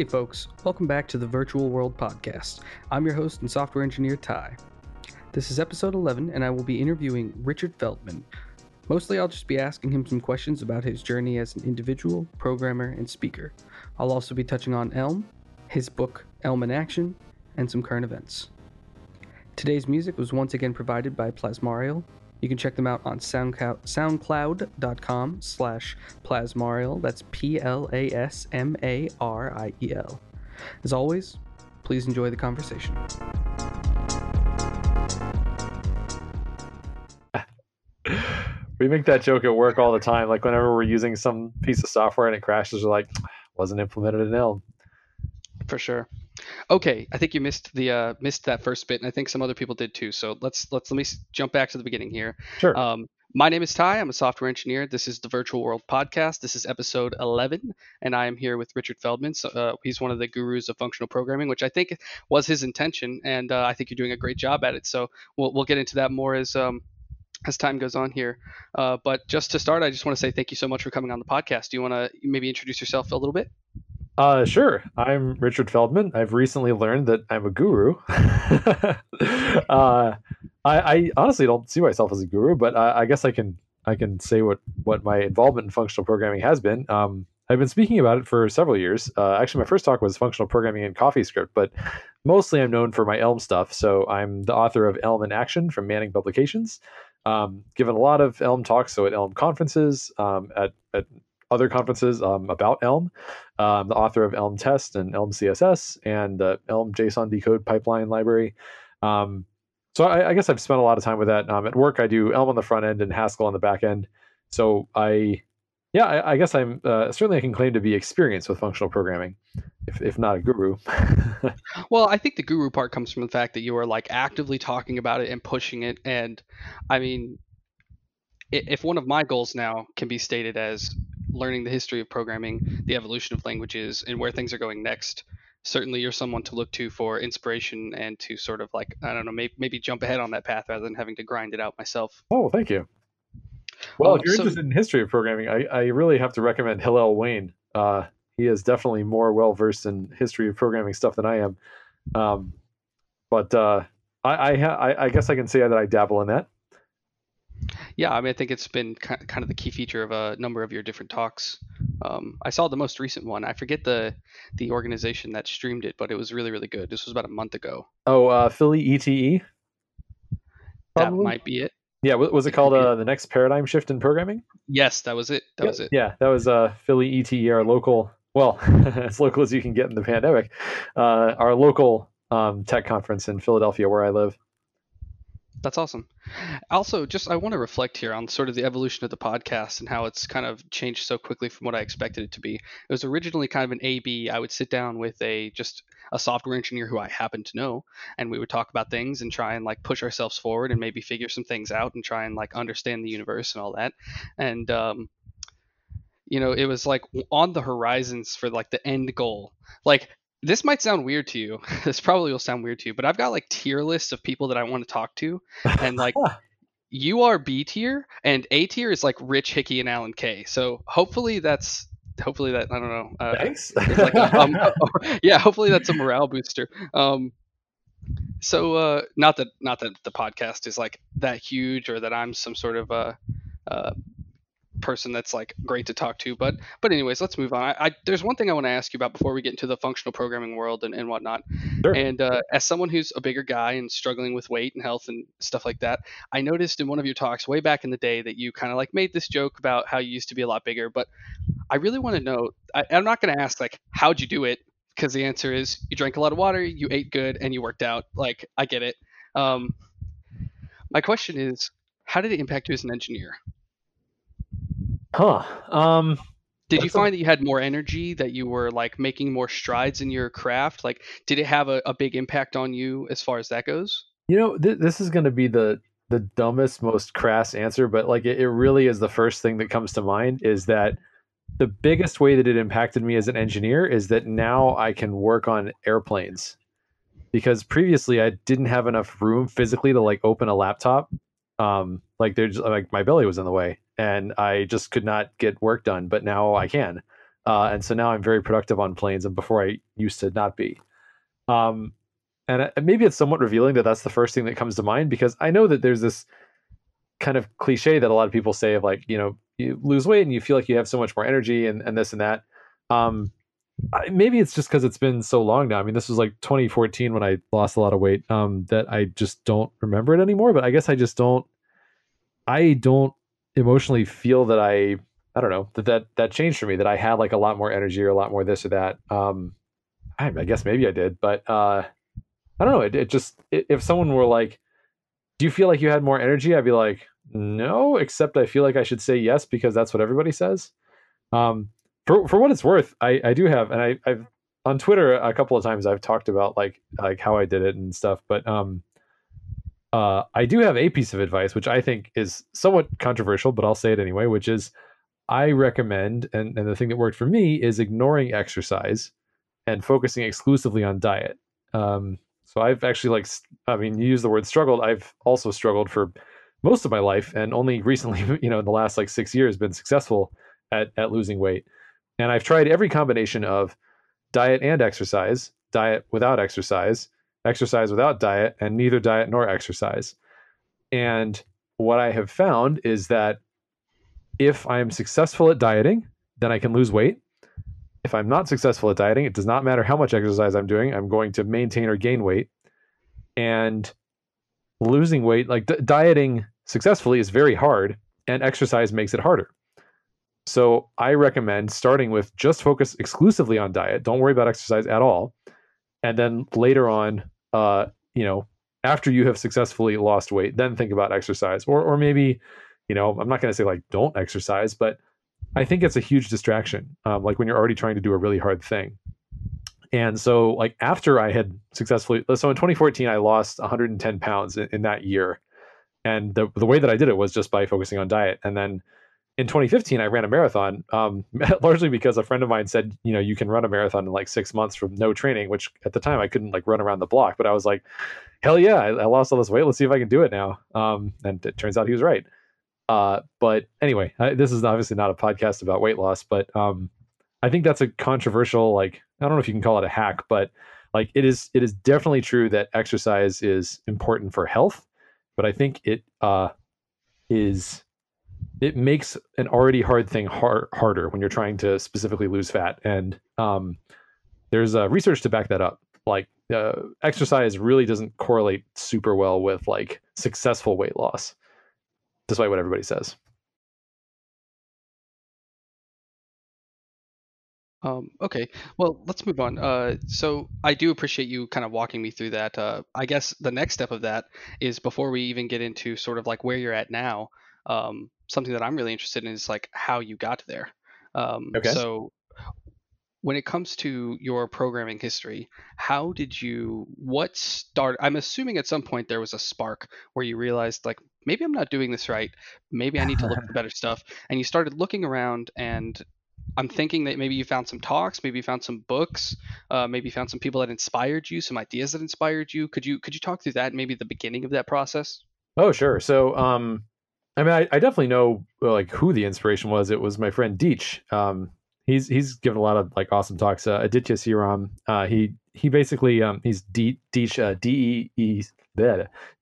Hey, folks, welcome back to the Virtual World Podcast. I'm your host and software engineer, Ty. This is episode 11, and I will be interviewing Richard Feldman. Mostly, I'll just be asking him some questions about his journey as an individual, programmer, and speaker. I'll also be touching on Elm, his book, Elm in Action, and some current events. Today's music was once again provided by Plasmariel, you can check them out on SoundCloud, soundcloud.com slash plasmariel. That's P L A S M A R I E L. As always, please enjoy the conversation. we make that joke at work all the time. Like whenever we're using some piece of software and it crashes, we're like, wasn't implemented in Elm. For sure. Okay, I think you missed the uh, missed that first bit, and I think some other people did too. So let's let's let me jump back to the beginning here. Sure. Um, my name is Ty. I'm a software engineer. This is the Virtual World Podcast. This is episode 11, and I am here with Richard Feldman. So, uh, he's one of the gurus of functional programming, which I think was his intention, and uh, I think you're doing a great job at it. So we'll we'll get into that more as um, as time goes on here. Uh, but just to start, I just want to say thank you so much for coming on the podcast. Do you want to maybe introduce yourself a little bit? Uh, sure. I'm Richard Feldman. I've recently learned that I'm a guru. uh, I, I, honestly don't see myself as a guru, but I, I, guess I can I can say what what my involvement in functional programming has been. Um, I've been speaking about it for several years. Uh, actually, my first talk was functional programming in CoffeeScript, but mostly I'm known for my Elm stuff. So I'm the author of Elm in Action from Manning Publications. Um, given a lot of Elm talks, so at Elm conferences, um, at, at other conferences um, about Elm. Um, the author of Elm Test and Elm CSS and the Elm JSON decode pipeline library. Um, so I, I, guess I've spent a lot of time with that. Um, at work, I do Elm on the front end and Haskell on the back end. So I, yeah, I, I guess I'm uh, certainly I can claim to be experienced with functional programming, if, if not a guru. well, I think the guru part comes from the fact that you are like actively talking about it and pushing it. And I mean, if one of my goals now can be stated as learning the history of programming, the evolution of languages, and where things are going next, certainly you're someone to look to for inspiration and to sort of like I don't know maybe maybe jump ahead on that path rather than having to grind it out myself. Oh, thank you. Well, um, if you're so, interested in history of programming, I, I really have to recommend Hillel Wayne. Uh, he is definitely more well versed in history of programming stuff than I am. Um, but uh, I, I, ha- I, I guess I can say that I dabble in that. Yeah, I mean, I think it's been kind of the key feature of a number of your different talks. Um, I saw the most recent one. I forget the the organization that streamed it, but it was really really good. This was about a month ago. Oh, uh, Philly ETE. That might be it. Yeah, was it called uh, the next paradigm shift in programming? Yes, that was it. That yeah, was it. Yeah, that was uh, Philly ETE, our local, well, as local as you can get in the pandemic, uh, our local um, tech conference in Philadelphia, where I live. That's awesome. Also, just I want to reflect here on sort of the evolution of the podcast and how it's kind of changed so quickly from what I expected it to be. It was originally kind of an AB. I would sit down with a just a software engineer who I happen to know, and we would talk about things and try and like push ourselves forward and maybe figure some things out and try and like understand the universe and all that. And um, you know, it was like on the horizons for like the end goal. Like this might sound weird to you. This probably will sound weird to you, but I've got like tier lists of people that I want to talk to, and like you are B tier, and A tier is like Rich Hickey and Alan Kay. So hopefully that's hopefully that I don't know. Uh, Thanks. like a, um, yeah, hopefully that's a morale booster. Um, so uh, not that not that the podcast is like that huge or that I'm some sort of a uh, uh, person that's like great to talk to. But but anyways, let's move on. I, I there's one thing I want to ask you about before we get into the functional programming world and, and whatnot. Sure. And uh, as someone who's a bigger guy and struggling with weight and health and stuff like that, I noticed in one of your talks way back in the day that you kind of like made this joke about how you used to be a lot bigger. But I really want to know. I, I'm not going to ask like how'd you do it because the answer is you drank a lot of water, you ate good, and you worked out. Like I get it. Um, my question is, how did it impact you as an engineer? Huh. Um, did you find that you had more energy, that you were like making more strides in your craft? Like, did it have a, a big impact on you as far as that goes? You know, th- this is going to be the the dumbest, most crass answer, but like it, it really is the first thing that comes to mind is that the biggest way that it impacted me as an engineer is that now I can work on airplanes because previously I didn't have enough room physically to like open a laptop. Um, like there's like my belly was in the way and I just could not get work done, but now I can. uh, and so now I'm very productive on planes, and before I used to not be. Um, and maybe it's somewhat revealing that that's the first thing that comes to mind because I know that there's this kind of cliche that a lot of people say of like you know you lose weight and you feel like you have so much more energy and, and this and that um I, maybe it's just because it's been so long now i mean this was like 2014 when i lost a lot of weight um that i just don't remember it anymore but i guess i just don't i don't emotionally feel that i i don't know that that that changed for me that i had like a lot more energy or a lot more this or that um i, I guess maybe i did but uh i don't know it, it just it, if someone were like do you feel like you had more energy i'd be like no, except I feel like I should say yes because that's what everybody says. Um, for for what it's worth, I I do have, and I I've on Twitter a couple of times I've talked about like like how I did it and stuff, but um, uh, I do have a piece of advice which I think is somewhat controversial, but I'll say it anyway, which is I recommend, and and the thing that worked for me is ignoring exercise and focusing exclusively on diet. Um, so I've actually like, I mean, you use the word struggled. I've also struggled for most of my life and only recently you know in the last like six years been successful at, at losing weight and i've tried every combination of diet and exercise diet without exercise exercise without diet and neither diet nor exercise and what i have found is that if i am successful at dieting then i can lose weight if i'm not successful at dieting it does not matter how much exercise i'm doing i'm going to maintain or gain weight and losing weight, like d- dieting successfully, is very hard, and exercise makes it harder. So I recommend starting with just focus exclusively on diet. Don't worry about exercise at all, and then later on, uh, you know, after you have successfully lost weight, then think about exercise, or or maybe, you know, I'm not going to say like don't exercise, but I think it's a huge distraction. Um, like when you're already trying to do a really hard thing. And so, like after I had successfully, so in 2014, I lost 110 pounds in, in, that year, and the the way that I did it was just by focusing on diet. And then in 2015, I ran a marathon, um, largely because a friend of mine said, you know, you can run a marathon in like six months from no training, which at the time I couldn't like run around the block, but I was like, hell yeah, I, I lost all this weight. Let's see if I can do it now. Um, and it turns out he was right. Uh, but anyway, I, this is obviously not a podcast about weight loss, but um, I think that's a controversial like I don't know if you can call it a hack, but like it is it is definitely true that exercise is important for health, but I think it uh is it makes an already hard thing hard, harder when you're trying to specifically lose fat and um there's uh, research to back that up like uh, exercise really doesn't correlate super well with like successful weight loss despite what everybody says Um, okay, well, let's move on. Uh, so I do appreciate you kind of walking me through that. Uh, I guess the next step of that is before we even get into sort of like where you're at now, um, something that I'm really interested in is like how you got there. Um, okay. So when it comes to your programming history, how did you, what start? I'm assuming at some point there was a spark where you realized like, maybe I'm not doing this right. Maybe I need to look for better stuff. And you started looking around and I'm thinking that maybe you found some talks, maybe you found some books, uh, maybe you found some people that inspired you, some ideas that inspired you. Could you could you talk through that? Maybe the beginning of that process. Oh, sure. So, um, I mean, I, I definitely know like who the inspiration was. It was my friend Deech. Um, he's he's given a lot of like awesome talks. Uh, Aditya Siram. Uh, he he basically um, he's D Deech uh, D E E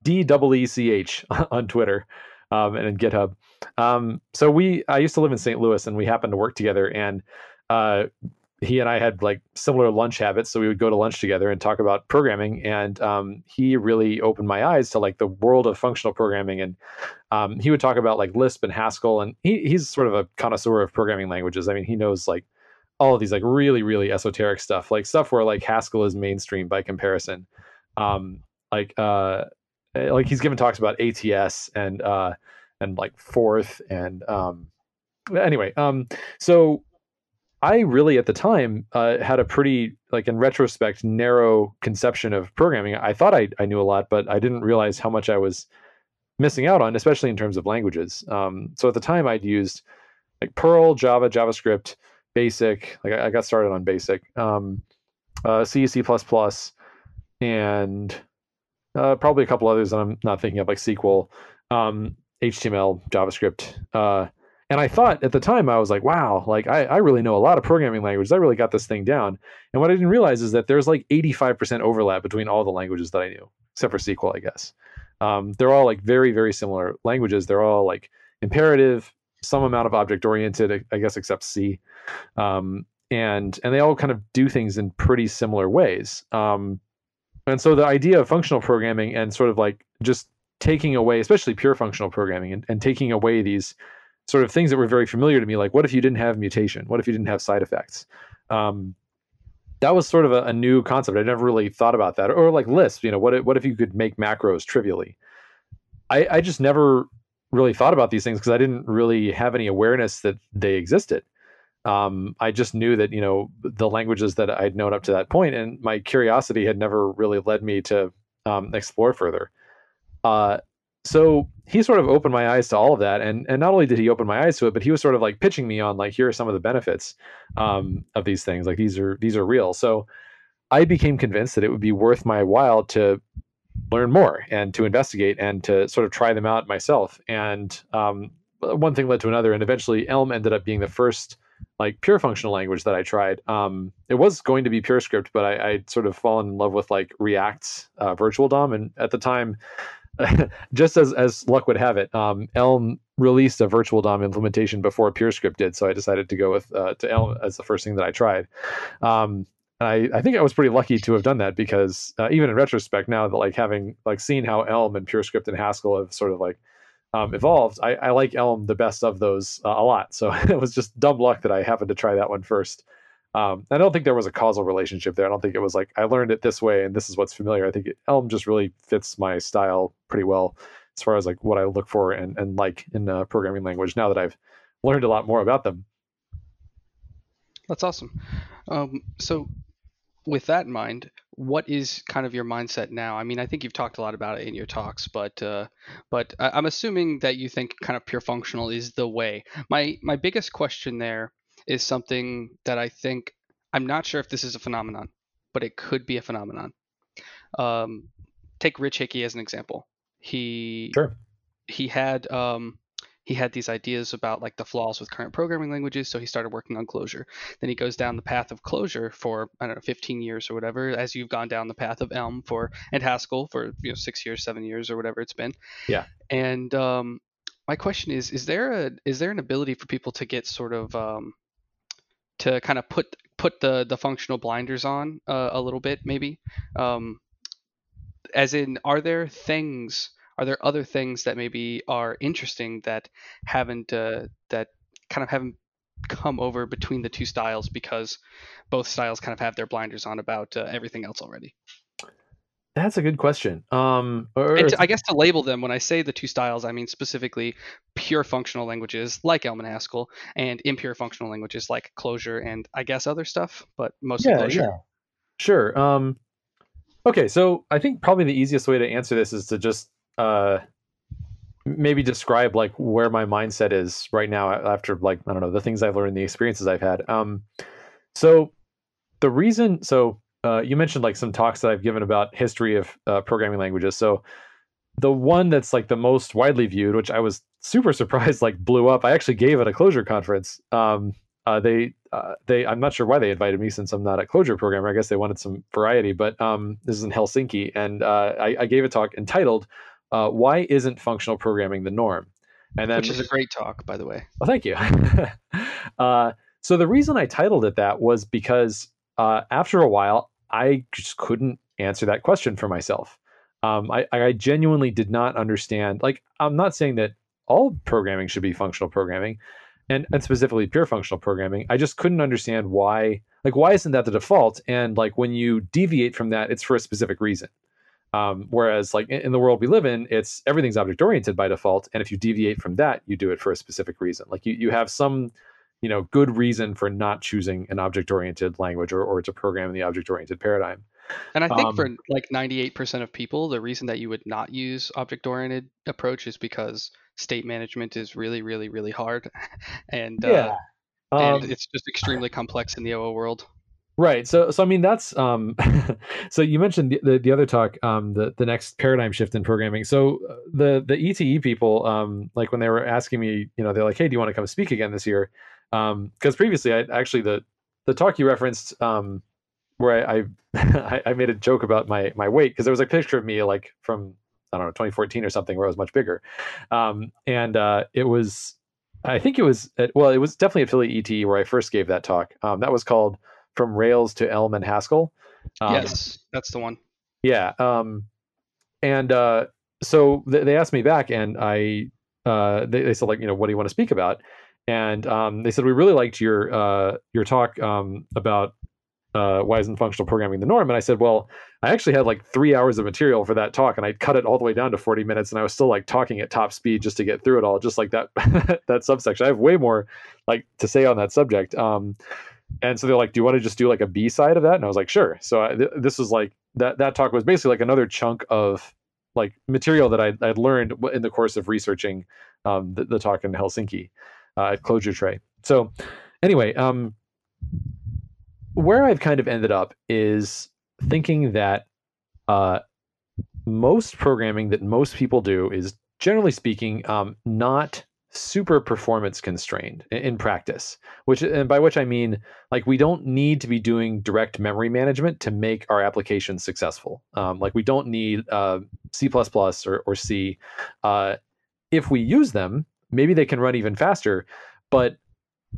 D double E C H on Twitter um, and in GitHub. Um, so we, I used to live in St. Louis, and we happened to work together, and uh, he and I had like similar lunch habits, so we would go to lunch together and talk about programming. And um, he really opened my eyes to like the world of functional programming. And um, he would talk about like Lisp and Haskell, and he, he's sort of a connoisseur of programming languages. I mean, he knows like all of these like really really esoteric stuff, like stuff where like Haskell is mainstream by comparison. Um, like uh, Eh, like he's given talks about ATS and uh and like Forth and um anyway um so I really at the time uh, had a pretty like in retrospect narrow conception of programming. I thought I, I knew a lot, but I didn't realize how much I was missing out on, especially in terms of languages. Um, so at the time, I'd used like Perl, Java, JavaScript, Basic. Like I, I got started on Basic, um, uh, C, C++, and uh, probably a couple others that I'm not thinking of, like SQL, um, HTML, JavaScript, uh, and I thought at the time I was like, wow, like I, I really know a lot of programming languages. I really got this thing down. And what I didn't realize is that there's like 85% overlap between all the languages that I knew, except for SQL, I guess. Um, they're all like very, very similar languages. They're all like imperative, some amount of object oriented, I guess, except C. Um, and and they all kind of do things in pretty similar ways. Um, and so the idea of functional programming and sort of like just taking away, especially pure functional programming, and, and taking away these sort of things that were very familiar to me, like what if you didn't have mutation? What if you didn't have side effects? Um, that was sort of a, a, new concept. I never really thought about that. Or like Lisp, you know, what if, what if you could make macros trivially? I, I just never really thought about these things because I didn't really have any awareness that they existed. Um, I just knew that you know the languages that I'd known up to that point, and my curiosity had never really led me to um, explore further. Uh, so he sort of opened my eyes to all of that and and not only did he open my eyes to it but he was sort of like pitching me on like here are some of the benefits um, of these things like these are these are real. So i became convinced that it would be worth my while to learn more and to investigate and to sort of try them out myself. And um, one thing led to another and eventually elm ended up being the first like pure functional language that i tried. Um, it was going to be PureScript but i i sort of fallen in love with like react's uh, virtual dom and at the time just as as luck would have it, um, Elm released a virtual DOM implementation before PureScript did, so I decided to go with uh, to Elm as the first thing that I tried. Um, I, I think I was pretty lucky to have done that because uh, even in retrospect, now that like having like seen how Elm and PureScript and Haskell have sort of like um, evolved, I, I, like Elm the best of those uh, a lot. So it was just dumb luck that I happened to try that one first. Um, I don't think there was a causal relationship there. I don't think it was like I learned it this way and this is what's familiar. I think it, Elm just really fits my style pretty well as far as like what I look for and, and like in a programming language now that I've learned a lot more about them. That's awesome. Um, so with that in mind, what is kind of your mindset now? I mean, I think you've talked a lot about it in your talks, but uh, but I'm assuming that you think kind of pure functional is the way. My my biggest question there is something that I think I'm not sure if this is a phenomenon, but it could be a phenomenon. Um, take Rich Hickey as an example. He sure. he had um, he had these ideas about like the flaws with current programming languages, so he started working on Clojure. Then he goes down the path of Clojure for I don't know 15 years or whatever, as you've gone down the path of Elm for and Haskell for you know six years, seven years or whatever it's been. Yeah. And um, my question is: Is there a is there an ability for people to get sort of um, to kind of put put the the functional blinders on uh, a little bit maybe. Um, as in are there things are there other things that maybe are interesting that haven't uh, that kind of haven't come over between the two styles because both styles kind of have their blinders on about uh, everything else already that's a good question. Um, or, to, I guess to label them, when I say the two styles, I mean specifically pure functional languages like Elm and Haskell, and impure functional languages like Clojure and I guess other stuff, but mostly yeah, Clojure. Yeah. Sure. Um, okay, so I think probably the easiest way to answer this is to just uh, maybe describe like where my mindset is right now after like I don't know the things I've learned, the experiences I've had. Um, so the reason, so uh, you mentioned like some talks that I've given about history of uh, programming languages. So the one that's like the most widely viewed, which I was super surprised like blew up. I actually gave at a Clojure conference. Um, uh, they uh, they I'm not sure why they invited me since I'm not a Clojure programmer. I guess they wanted some variety. But um, this is in Helsinki, and uh, I, I, gave a talk entitled uh, "Why Isn't Functional Programming the Norm?" And then, which is a great talk, by the way. Well, thank you. so the reason I titled it that was because uh, after a while, I just couldn't answer that question for myself. Um, I, I genuinely did not understand. Like, I'm not saying that all programming should be functional programming, and, and specifically pure functional programming. I just couldn't understand why. Like, why isn't that the default? And like, when you deviate from that, it's for a specific reason. Um, whereas, like in, in the world we live in, it's everything's object oriented by default, and if you deviate from that, you do it for a specific reason. Like you, you have some you know good reason for not choosing an object oriented language or, or to program in the object oriented paradigm and i think um, for like 98% of people the reason that you would not use object oriented approach is because state management is really really really hard and uh, yeah uh, um, and it's just extremely complex in the oo world Right. So, so I mean, that's um, so you mentioned the, the, the other talk, um, the the next paradigm shift in programming. So uh, the the ETE people, um, like when they were asking me, you know, they're like, "Hey, do you want to come speak again this year?" Um, because previously, I actually the the talk you referenced, um, where I I, I made a joke about my my weight because there was a picture of me like from I don't know 2014 or something where I was much bigger, um, and uh, it was I think it was at, well, it was definitely at Philly ETE where I first gave that talk. Um, that was called from Rails to Elm and Haskell. Um, yes, that's the one. Yeah. Um, and uh, so th- they asked me back, and I uh, they, they, said like, you know, what do you want to speak about? And um, they said we really liked your uh, your talk um, about uh, why isn't functional programming the norm? And I said, well, I actually had like three hours of material for that talk, and I cut it all the way down to 40 minutes, and I was still like talking at top speed just to get through it all, just like that that subsection. I have way more like to say on that subject. Um, and so they're like, "Do you want to just do like a B side of that?" And I was like, "Sure." So I, th- this was like that that talk was basically like another chunk of like material that I I'd learned in the course of researching um, the, the, talk in Helsinki uh, at ClojuTRE. So anyway, um, where I've kind of ended up is thinking that uh, most programming that most people do is generally speaking um, not super performance constrained in, practice which and by which i mean like we don't need to be doing direct memory management to make our applications successful um, like we don't need uh, c++ or, or c uh, if we use them maybe they can run even faster but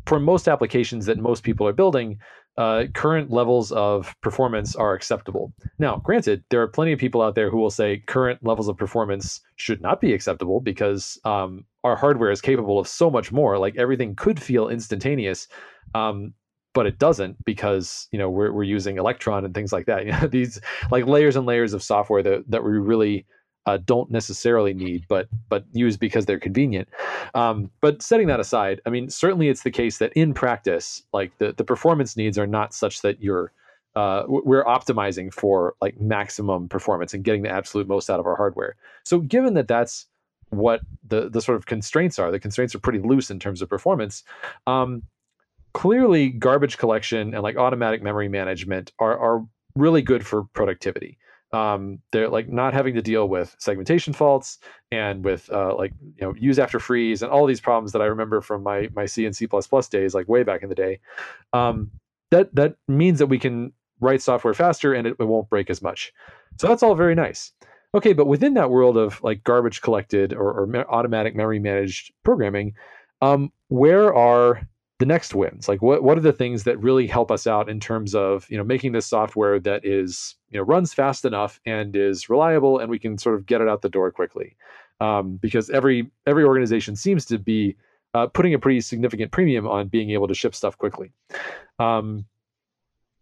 for most applications that most people are building uh, current levels of performance are acceptable. Now, granted, there are plenty of people out there who will say current levels of performance should not be acceptable because um, our hardware is capable of so much more. Like everything could feel instantaneous, um, but it doesn't because you know we're we're using Electron and things like that. You know, these like layers and layers of software that that we really uh, don't necessarily need, but but use because they're convenient. Um, but setting that aside, I mean, certainly it's the case that in practice, like the the performance needs are not such that you're uh, we're optimizing for like maximum performance and getting the absolute most out of our hardware. So given that that's what the the sort of constraints are, the constraints are pretty loose in terms of performance. Um, clearly, garbage collection and like automatic memory management are are really good for productivity um, they're like not having to deal with segmentation faults and with uh, like you know use after freeze and all these problems that I remember from my my C and C days, like way back in the day. Um, that that means that we can write software faster and it, it won't break as much. So that's all very nice. Okay, but within that world of like garbage collected or, or automatic memory managed programming, um, where are the next wins? Like what what are the things that really help us out in terms of you know making this software that is you know runs fast enough and is reliable and we can sort of get it out the door quickly? Um, because every every organization seems to be uh, putting a pretty significant premium on being able to ship stuff quickly. Um,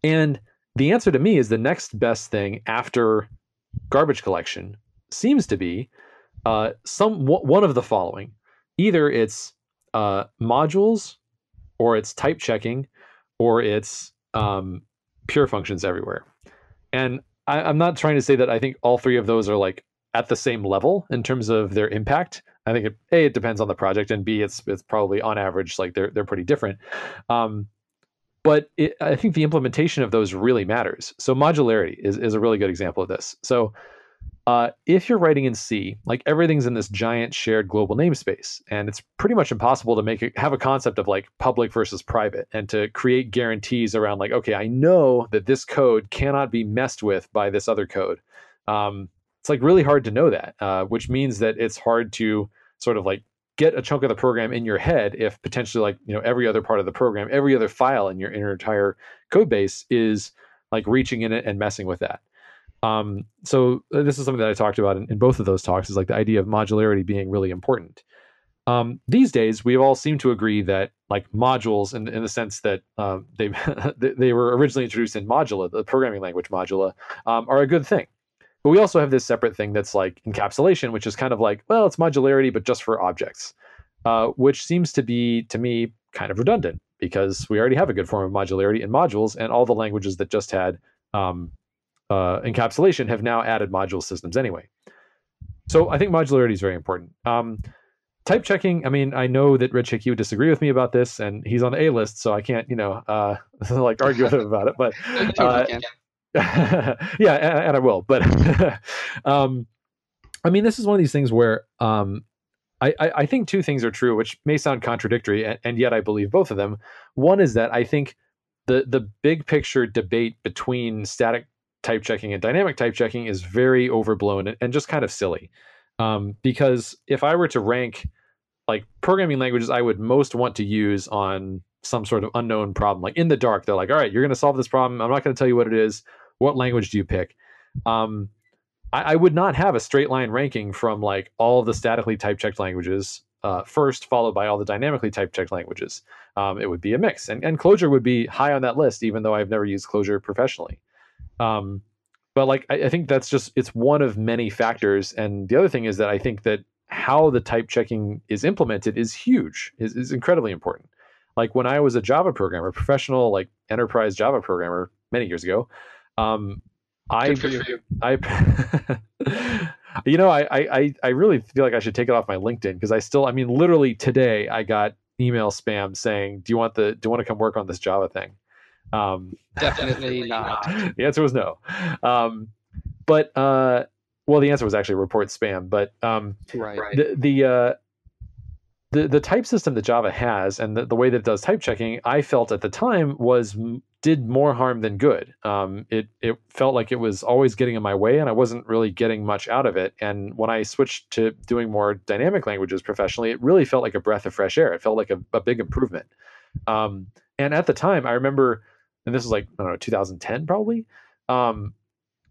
and the answer to me is the next best thing after garbage collection seems to be uh, some one of the following. Either it's uh, modules or it's type checking, or it's um, pure functions everywhere. And I, I'm not trying to say that I think all three of those are like at the same level in terms of their impact. I think it, a it depends on the project, and b it's it's probably on average like they're they're pretty different. Um, but it, I think the implementation of those really matters. So modularity is is a really good example of this. So uh, if you're writing in C, like everything's in this giant shared global namespace, and it's pretty much impossible to make it have a concept of like public versus private and to create guarantees around like, okay, I know that this code cannot be messed with by this other code. Um, it's like really hard to know that, uh, which means that it's hard to sort of like get a chunk of the program in your head if potentially like you know every other part of the program, every other file in your, in your entire code base is like reaching in it and messing with that. Um, so uh, this is something that I talked about in, in, both of those talks is like the idea of modularity being really important. Um, these days, we all seem to agree that like modules, in, in the sense that uh, they they were originally introduced in Modula, the programming language Modula, um, are a good thing. But we also have this separate thing that's like encapsulation, which is kind of like well, it's modularity, but just for objects, uh, which seems to be to me kind of redundant because we already have a good form of modularity in modules, and all the languages that just had um, uh, encapsulation have now added module systems anyway. So I think modularity is very important. Um, type checking. I mean, I know that Rich Hickey would disagree with me about this, and he's on the A list, so I can't, you know, uh, like argue with him about it. But uh, yeah, and, and, I will. But um, I mean, this is one of these things where um, I, I, think two things are true, which may sound contradictory, and, and yet I believe both of them. One is that I think the the big picture debate between static type checking and dynamic type checking is very overblown and, just kind of silly. Um, because if I were to rank like programming languages I would most want to use on some sort of unknown problem, like in the dark, they're like, all right, you're going to solve this problem. I'm not going to tell you what it is. What language do you pick? Um, I, I, would not have a straight line ranking from like all the statically type checked languages uh, first, followed by all the dynamically type checked languages. Um, it would be a mix, and, and Clojure would be high on that list, even though I've never used Clojure professionally. Um, but like I, I, think that's just it's one of many factors. And the other thing is that I think that how the type checking is implemented is huge, is, is incredibly important. Like when I was a Java programmer, professional like enterprise Java programmer many years ago, um, I, you. I, you know, I, I, I really feel like I should take it off my LinkedIn because I still, I mean, literally today I got email spam saying, "Do you want the, do you want to come work on this Java thing?" Um, Definitely not. the answer was no. Um, but uh, well, the answer was actually report spam. But um, right. the the, uh, the the type system that Java has and the, the way that it does type checking, I felt at the time was did more harm than good. Um, it it felt like it was always getting in my way, and I wasn't really getting much out of it. And when I switched to doing more dynamic languages professionally, it really felt like a breath of fresh air. It felt like a, a big improvement. Um, and at the time, I remember and this is like I don't know 2010 probably. Um,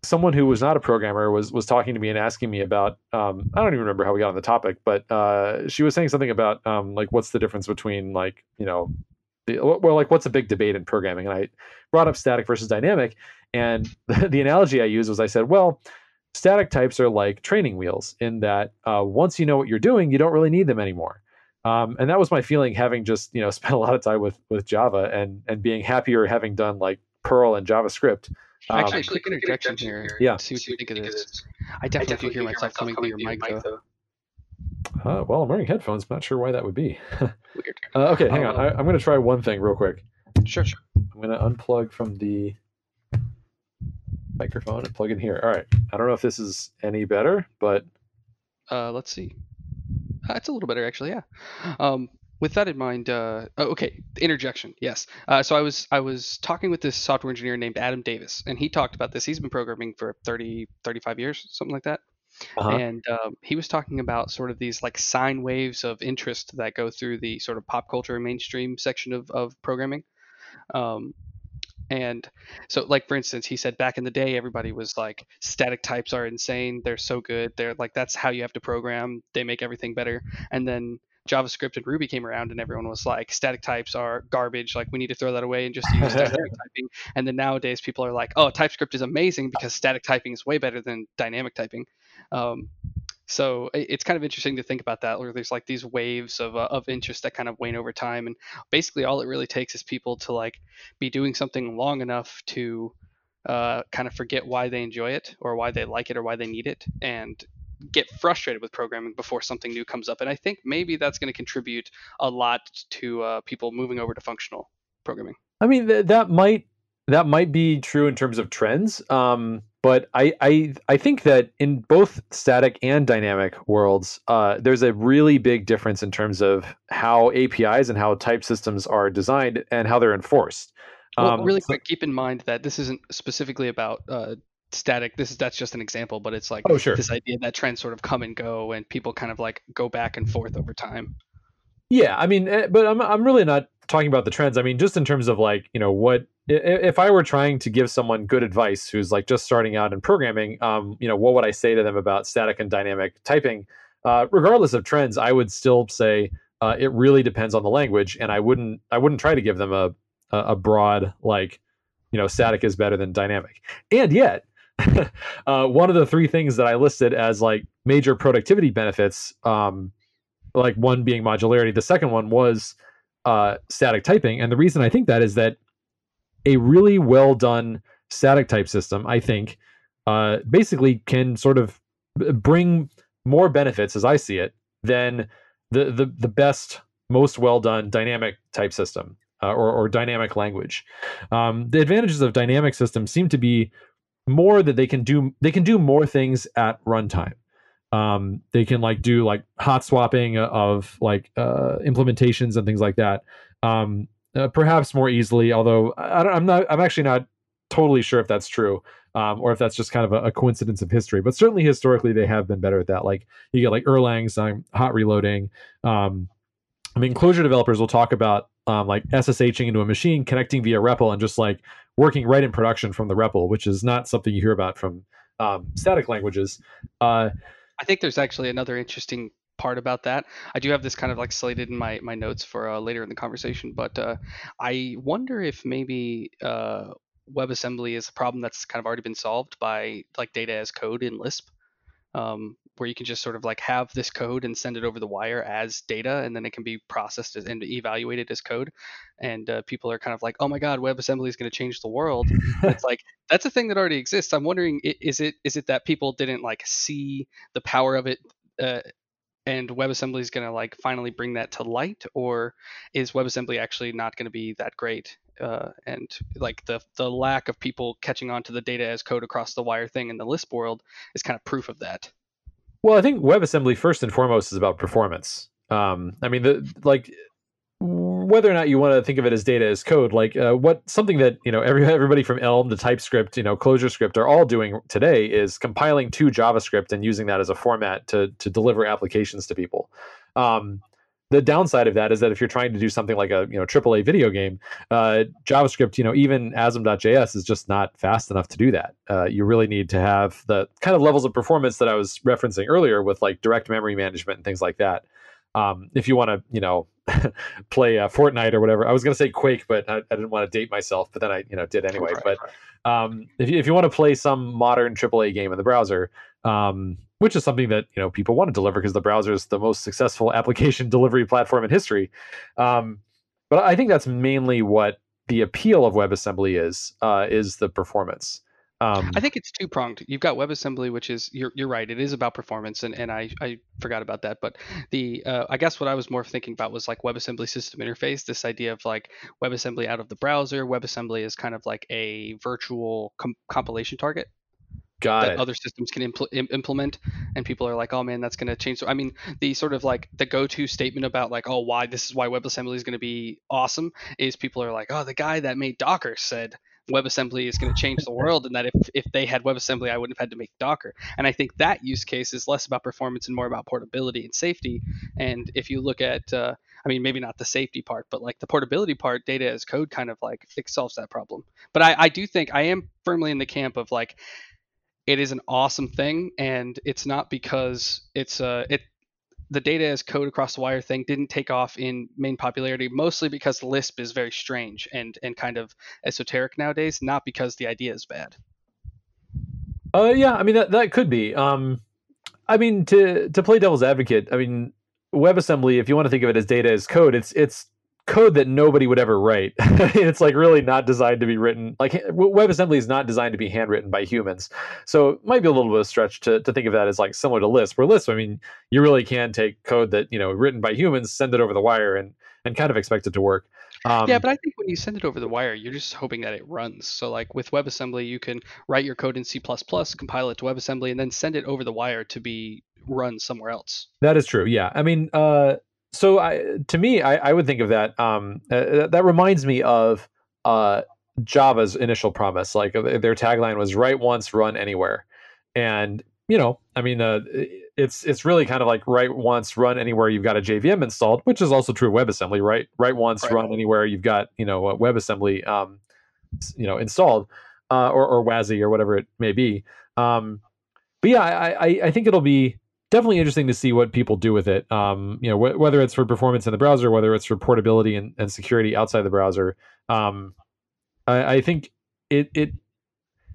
someone who was not a programmer was was talking to me and asking me about um, I don't even remember how we got on the topic, but uh, she was saying something about um, like what's the difference between like you know the, well like what's a big debate in programming, and I brought up static versus dynamic, and the, the analogy I used was I said well. Static types are like training wheels in that uh, once you know what you're doing, you don't really need them anymore. Um, and that was my feeling having just you know spent a lot of time with with Java and and being happier having done like Perl and JavaScript. Um, Actually, quick interjection here. Yeah. See what you think of this. I definitely, I definitely hear myself coming through your mic though. Uh, well, I'm wearing headphones. Not sure why that would be. Weird. Uh, okay, hang on. I, am going to try one thing real quick. Sure, sure. I'm going to unplug from the microphone and plug in here. All right. I don't know if this is any better, but uh, let's see. Uh, it's a little better actually. Yeah. Um, with that in mind, uh, oh, okay, interjection. Yes. Uh, so I was I was talking with this software engineer named Adam Davis, and he talked about this. He's been programming for 30, 35 years, something like that. Uh-huh. And um, he was talking about sort of these like sine waves of interest that go through the sort of pop culture mainstream section of, of programming. Um, and so, like for instance, he said back in the day, everybody was like, static types are insane. They're so good. They're like that's how you have to program. They make everything better. And then JavaScript and Ruby came around, and everyone was like, static types are garbage. Like we need to throw that away and just use dynamic typing. And then nowadays, people are like, oh, TypeScript is amazing because static typing is way better than dynamic typing. Um, so it's kind of interesting to think about that, where there's like these waves of, uh, of interest that kind of wane over time. And basically, all it really takes is people to like be doing something long enough to uh, kind of forget why they enjoy it or why they like it or why they need it and get frustrated with programming before something new comes up. And I think maybe that's going to contribute a lot to uh, people moving over to functional programming. I mean, th- that might that might be true in terms of trends. Um, but I, I I think that in both static and dynamic worlds, uh, there's a really big difference in terms of how APIs and how type systems are designed and how they're enforced. Well, um, really quick, keep in mind that this isn't specifically about uh, static. This is that's just an example, but it's like oh, sure. this idea that trends sort of come and go, and people kind of like go back and forth over time. Yeah, I mean, eh, but I'm I'm really not talking about the trends. I mean, just in terms of like you know what if I were trying to give someone good advice who's like just starting out in programming, um, you know, what would I say to them about static and dynamic typing? Uh, regardless of trends, I would still say uh, it really depends on the language, and I wouldn't I wouldn't try to give them a a broad like you know static is better than dynamic. And yet, uh, one of the three things that I listed as like major productivity benefits, um, like one being modularity, the second one was uh, static typing, and the reason I think that is that a really well done static type system, I think, uh, basically can sort of bring more benefits, as I see it, than the the the best, most well done dynamic type system uh, or or dynamic language. Um, the advantages of dynamic systems seem to be more that they can do they can do more things at runtime. Um, they can like do like hot swapping of like uh, implementations and things like that. Um, uh, perhaps more easily, although I am not. I'm actually not totally sure if that's true. Um, or if that's just kind of a, a, coincidence of history. But certainly historically, they have been better at that. Like you get like Erlang's hot reloading. Um, I mean, Clojure developers will talk about um, like SSHing into a machine, connecting via REPL, and just like working right in production from the REPL, which is not something you hear about from um, static languages. Uh, I think there's actually another interesting part about that. I do have this kind of like slated in my my notes for uh, later in the conversation, but uh, I wonder if maybe uh, WebAssembly is a problem that's kind of already been solved by like data as code in Lisp. Um, where you can just sort of like have this code and send it over the wire as data and then it can be processed and evaluated as code and uh, people are kind of like oh my god webassembly is going to change the world it's like that's a thing that already exists i'm wondering is it is it that people didn't like see the power of it uh, and WebAssembly is going to like finally bring that to light, or is WebAssembly actually not going to be that great? Uh, and like the the lack of people catching on to the data as code across the wire thing in the Lisp world is kind of proof of that. Well, I think WebAssembly first and foremost is about performance. Um, I mean, the like whether or not you want to think of it as data as code, like uh, what something that you know every, everybody from Elm to TypeScript, you know, ClojureScript are all doing today is compiling to JavaScript and using that as a format to to deliver applications to people. Um, the downside of that is that if you're trying to do something like a you know AAA video game, uh, JavaScript, you know, even Asm.js is just not fast enough to do that. Uh, you really need to have the kind of levels of performance that I was referencing earlier with like direct memory management and things like that. Um, if you want to, you know, play uh, Fortnite or whatever, I was going to say Quake, but I, I, didn't want to date myself, but then I, you know, did anyway. Right, but right. Um, if you, if you want to play some modern AAA game in the browser, um, which is something that you know people want to deliver because the browser is the most successful application delivery platform in history. Um, but I think that's mainly what the appeal of WebAssembly is uh, is the performance. Um, I think it's two pronged. You've got WebAssembly, which is you're you're right. It is about performance, and, and I, I forgot about that. But the uh, I guess what I was more thinking about was like WebAssembly system interface. This idea of like WebAssembly out of the browser. WebAssembly is kind of like a virtual com- compilation target. Got that it. other systems can impl- implement, and people are like, "Oh man, that's going to change." So, I mean, the sort of like the go-to statement about like, "Oh, why this is why WebAssembly is going to be awesome," is people are like, "Oh, the guy that made Docker said WebAssembly is going to change the world, and that if, if they had WebAssembly, I wouldn't have had to make Docker. And I think that use case is less about performance and more about portability and safety. And if you look at, uh, I mean, maybe not the safety part, but like the portability part, data as code kind of like it solves that problem. But I, I do think I am firmly in the camp of like, it is an awesome thing, and it's not because it's uh, it the data as code across the wire thing didn't take off in main popularity mostly because Lisp is very strange and and kind of esoteric nowadays, not because the idea is bad. Uh, yeah, I mean that that could be. Um, I mean to to play devil's advocate, I mean WebAssembly, if you want to think of it as data as code, it's it's code that nobody would ever write. it's like really not designed to be written. Like WebAssembly is not designed to be handwritten by humans. So it might be a little bit of a stretch to, to think of that as like similar to Lisp. Where Lisp, I mean, you really can take code that you know written by humans, send it over the wire, and and kind of expect it to work. Um, yeah, but I think when you send it over the wire, you're just hoping that it runs. So like with WebAssembly, you can write your code in C++, compile it to WebAssembly, and then send it over the wire to be run somewhere else. That is true. Yeah, I mean, uh, so I, to me, I, I, would think of that. Um, uh, that reminds me of uh, Java's initial promise. Like uh, their tagline was "Write once, run anywhere," and you know, I mean, uh, it's it's really kind of like write once, run anywhere you've got a JVM installed, which is also true of WebAssembly, right? Write once, right. run anywhere you've got you know WebAssembly, um, you know, installed, uh, or or WASI or whatever it may be. Um, but yeah, I, I, I think it'll be definitely interesting to see what people do with it. Um, you know, wh- whether it's for performance in the browser, whether it's for portability and, and security outside the browser. Um, I, I, think it it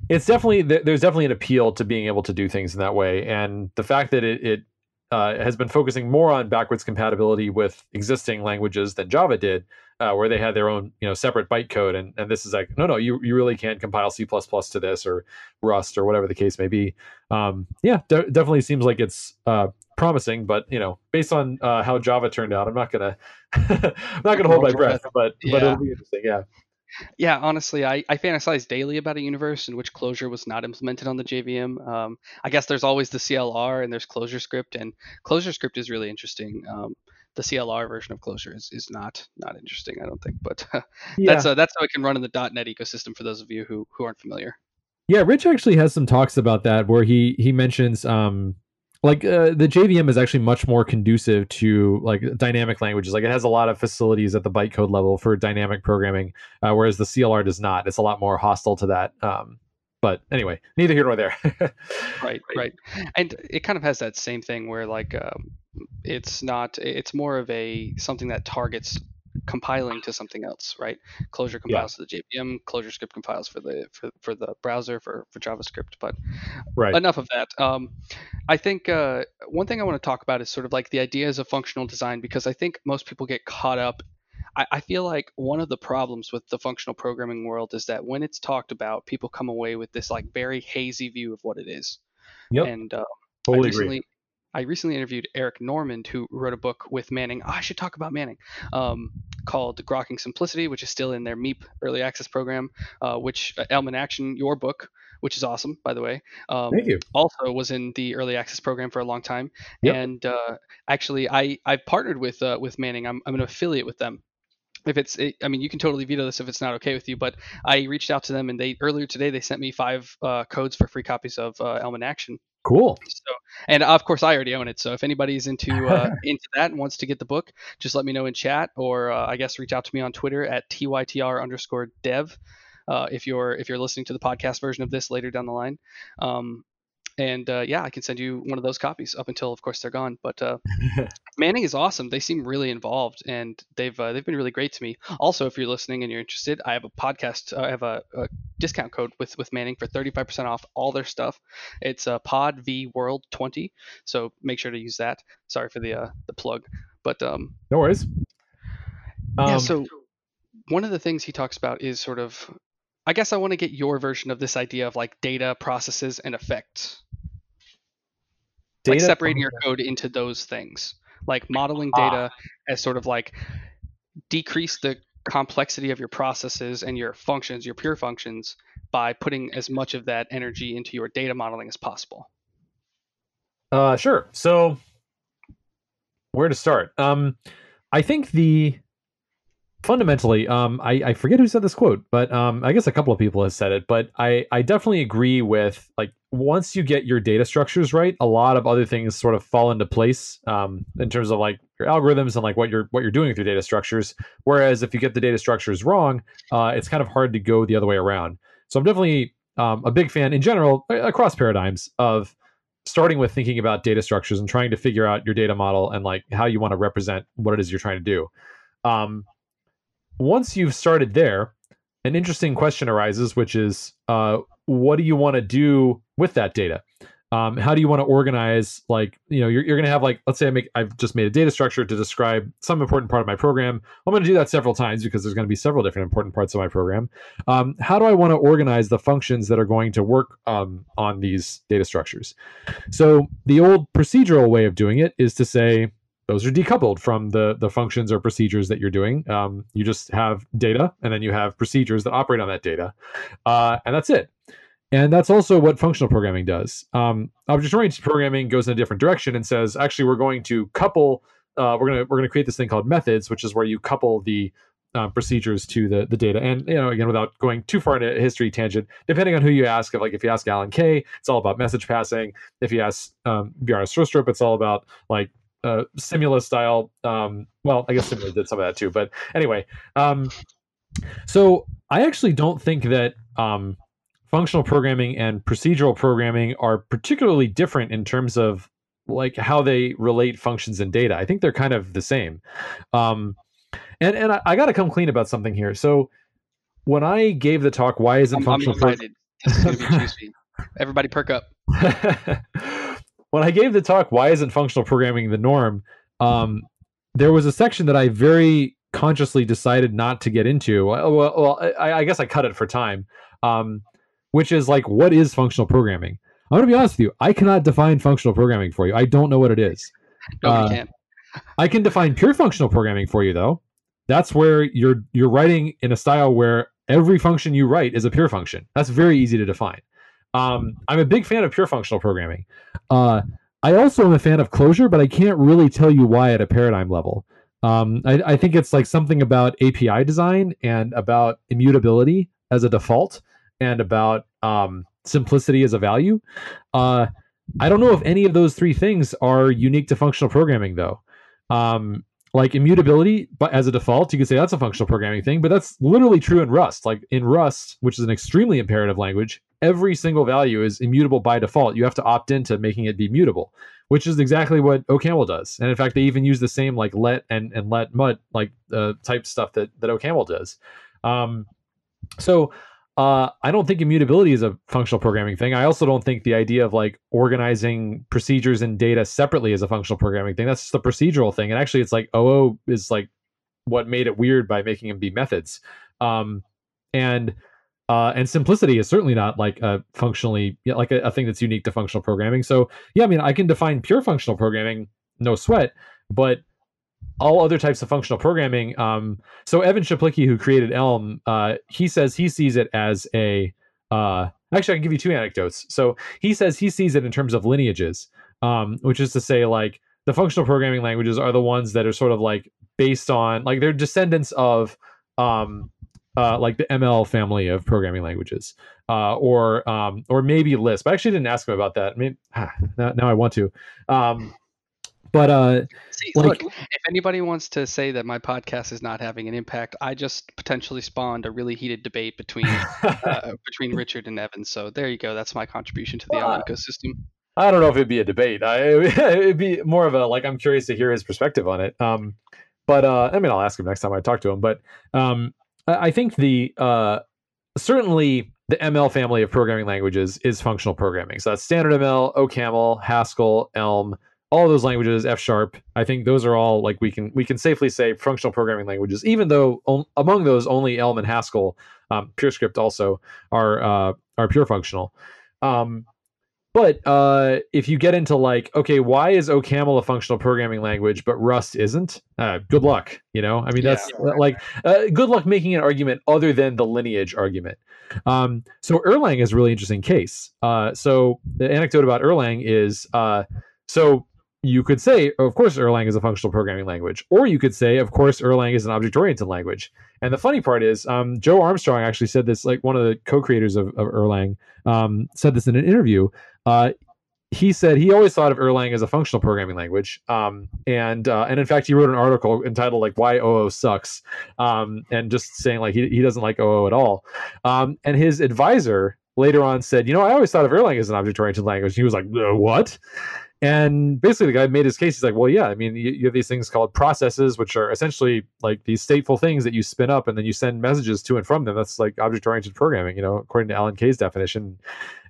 it's definitely there's definitely an appeal to being able to do things in that way, and the fact that it, it uh, has been focusing more on backwards compatibility with existing languages than Java did, uh, where they had their own you know separate bytecode, and and this is like no no you you really can't compile C to this or Rust or whatever the case may be. Um, yeah, de- definitely seems like it's uh, promising, but you know, based on uh, how Java turned out, I'm not gonna I'm not gonna hold my breath, but yeah. but it'll be interesting. Yeah. Yeah, honestly, I, I fantasize daily about a universe in which Clojure was not implemented on the JVM. Um, I guess there's always the CLR and there's ClojureScript, and ClojureScript is really interesting. Um, the CLR version of Clojure is, is not not interesting, I don't think, but yeah. that's uh, that's how it can run in the .NET ecosystem for those of you who who aren't familiar. Yeah, Rich actually has some talks about that where he he mentions um like uh, the JVM is actually much more conducive to like dynamic languages. Like it has a lot of facilities at the bytecode level for dynamic programming, uh, whereas the CLR does not. It's a lot more hostile to that. Um, but anyway, neither here nor there. right, right, and it kind of has that same thing where like um, it's not. It's more of a something that targets compiling to something else, right? Clojure compiles yeah. to the JVM, ClojureScript compiles for the for, for the browser for, for JavaScript. But right. enough of that. Um, I think uh, one thing I want to talk about is sort of like the ideas of functional design because I think most people get caught up. I, I feel like one of the problems with the functional programming world is that when it's talked about, people come away with this like very hazy view of what it is. Yep. And uh, totally I recently, agree. I recently interviewed Eric Normand, who wrote a book with Manning. Oh, I should talk about Manning, um, called Grokking Simplicity, which is still in their MEAP early access program. Uh, which uh, Elm in Action, your book, which is awesome, by the way. Um, Thank you. Also was in the early access program for a long time, yep. and uh, actually, I I partnered with uh, with Manning. I'm I'm an affiliate with them if it's i mean you can totally veto this if it's not okay with you but i reached out to them and they earlier today they sent me five uh, codes for free copies of uh, elm in action Cool. So, and of course, I already own it. So if anybody's into uh, into that and wants to get the book, just let me know in chat, or uh, I guess reach out to me on Twitter at tytr underscore dev. Uh, if you're if you're listening to the podcast version of this later down the line, um, and uh, yeah, I can send you one of those copies up until, of course, they're gone. But uh, Manning is awesome. They seem really involved, and they've uh, they've been really great to me. Also, if you're listening and you're interested, I have a podcast. I have a, a discount code with with Manning for 35% off all their stuff. It's uh, Pod V World 20. So make sure to use that. Sorry for the uh, the plug, but um, no worries. Um, yeah. So one of the things he talks about is sort of I guess I want to get your version of this idea of like data, processes, and effects. Data, like separating your code into those things, like modeling ah. data ah. as sort of like decrease the complexity of your processes and your functions, your pure functions, by putting as much of that energy into your data modeling as possible. Uh, sure. So, where to start? Um, I think the fundamentally, um, I, I forget who said this quote, but um, I guess a couple of people have said it. But I, I definitely agree with like once you get your data structures right, a lot of other things sort of fall into place um, in terms of like your algorithms and like what you're what you're doing with your data structures. Whereas if you get the data structures wrong, uh, it's kind of hard to go the other way around. So I'm definitely um, a big fan in general across paradigms of starting with thinking about data structures and trying to figure out your data model and like how you want to represent what it is you're trying to do. Um, once you've started there, an interesting question arises, which is, uh, what do you want to do with that data? Um, how do you want to organize? Like, you know, you're, you're going to have like, let's say I make, I've just made a data structure to describe some important part of my program. I'm going to do that several times because there's going to be several different important parts of my program. Um, how do I want to organize the functions that are going to work um, on these data structures? So the old procedural way of doing it is to say, those are decoupled from the the functions or procedures that you're doing. Um, you just have data, and then you have procedures that operate on that data, uh, and that's it. And that's also what functional programming does. Um, object-oriented programming goes in a different direction and says, actually, we're going to couple. Uh, we're gonna we're gonna create this thing called methods, which is where you couple the uh, procedures to the the data. And you know, again, without going too far into a history tangent, depending on who you ask, if like if you ask Alan Kay, it's all about message passing. If you ask um, Bjarne Stroustrup, it's all about like uh, Simula style. Um, well, I guess Simula did some of that too, but anyway. Um, so I actually don't think that um, functional programming and procedural programming are particularly different in terms of like how they relate functions and data. I think they're kind of the same. Um, and and I, I got to come clean about something here. So when I gave the talk, why isn't I'm, functional? I'm Everybody, perk up. when I gave the talk, why isn't functional programming the norm? Um, there was a section that I very consciously decided not to get into. Well, well I, I, guess I cut it for time, um, which is like, what is functional programming? I'm going to be honest with you. I cannot define functional programming for you. I don't know what it is. No, Uh, you can't. I can define pure functional programming for you though. That's where you're you're writing in a style where every function you write is a pure function. That's very easy to define. Um, I'm a big fan of pure functional programming. Uh, I also am a fan of Clojure, but I can't really tell you why at a paradigm level. Um, I, I think it's like something about API design and about immutability as a default and about um, simplicity as a value. Uh, I don't know if any of those three things are unique to functional programming, though. Um, like immutability, but as a default, you could say that's a functional programming thing, but that's literally true in Rust. Like in Rust, which is an extremely imperative language, every single value is immutable by default. You have to opt into making it be mutable, which is exactly what OCaml does. And in fact, they even use the same like let and, and let mut like uh, type stuff that that OCaml does. Um, so uh, I don't think immutability is a functional programming thing. I also don't think the idea of like organizing procedures and data separately is a functional programming thing. That's just a procedural thing. And actually, it's like OO is like what made it weird by making them be methods. Um, and uh, and simplicity is certainly not like a functionally yeah, like a, a thing that's unique to functional programming. So yeah, I mean, I can define pure functional programming, no sweat, but all other types of functional programming. Um, so Evan Czaplicki, who created Elm, uh, he says he sees it as a. Uh, actually, I can give you two anecdotes. So he says he sees it in terms of lineages, um, which is to say, like the functional programming languages are the ones that are sort of like based on like they're descendants of um, uh, like the ML family of programming languages, uh, or um, or maybe Lisp. I actually didn't ask him about that. Maybe, now, now I want to. Um, but uh, See, like- look, if anybody wants to say that my podcast is not having an impact, I just potentially spawned a really heated debate between uh, between Richard and Evan. So there you go. That's my contribution to the Wow. Ecosystem. I don't know if it'd be a debate. I, it'd be more of a like I'm curious to hear his perspective on it. Um, but uh, I mean, I'll ask him next time I talk to him. But um, I think the uh, certainly the ML family of programming languages is functional programming. So that's standard ML, OCaml, Haskell, Elm, all those languages, F sharp. I think those are all like we can we can safely say functional programming languages. Even though on, among those only Elm and Haskell, um, PureScript also are uh, are pure functional. Um, but uh, if you get into like, okay, why is OCaml a functional programming language but Rust isn't? Uh, good luck. You know, I mean, that's like uh, good luck making an argument other than the lineage argument. Um, so Erlang is a really interesting case. Uh, so the anecdote about Erlang is, uh, so you could say, of course, Erlang is a functional programming language, or you could say, of course, Erlang is an object-oriented language. And the funny part is, um, Joe Armstrong actually said this, like one of the co-creators of, of Erlang, um, said this in an interview. Uh, he said he always thought of Erlang as a functional programming language, um, and uh, and in fact, he wrote an article entitled like "Why OO Sucks," um, and just saying like he, he doesn't like OO at all. Um, and his advisor later on said, you know, I always thought of Erlang as an object-oriented language. And he was like, "Uh, what? And basically, the guy made his case. He's like, well, yeah, I mean, you, you have these things called processes, which are essentially like these stateful things that you spin up and then you send messages to and from them. That's like object oriented programming, you know, according to Alan Kay's definition.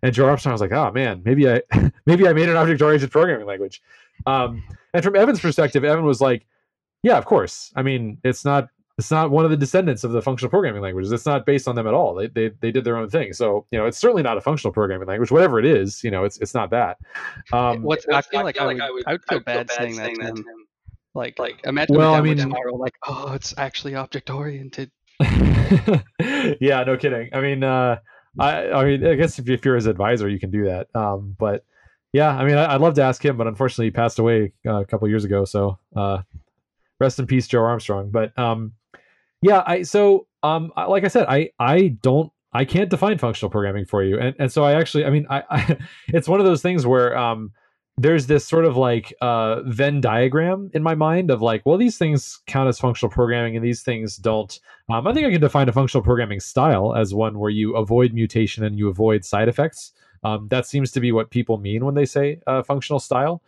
And Joe Armstrong was like, oh man, maybe I maybe I made an object oriented programming language. Um, and from Evan's perspective, Evan was like, yeah, of course. I mean, it's not it's not one of the descendants of the functional programming languages. It's not based on them at all. They, they they did their own thing. So you know, it's certainly not a functional programming language. Whatever it is, you know, it's it's not that. Um, What's I feel like I would, I would feel bad saying that to him. Like, like imagine Well, well, I I mean, mean- tomorrow, like, oh, it's actually object oriented. yeah, no kidding. I mean, uh, I I mean, I guess if, if you're his advisor, you can do that. Um, but yeah, I mean, I, I'd love to ask him, but unfortunately, he passed away uh, a couple years ago. So uh, rest in peace, Joe Armstrong. But um, yeah, I so um, like I said, I I don't. I can't define functional programming for you, and and so I actually, I mean, I, I it's one of those things where um, there's this sort of like uh, Venn diagram in my mind of like, well, these things count as functional programming, and these things don't. Um, I think I can define a functional programming style as one where you avoid mutation and you avoid side effects. Um, that seems to be what people mean when they say uh, functional style.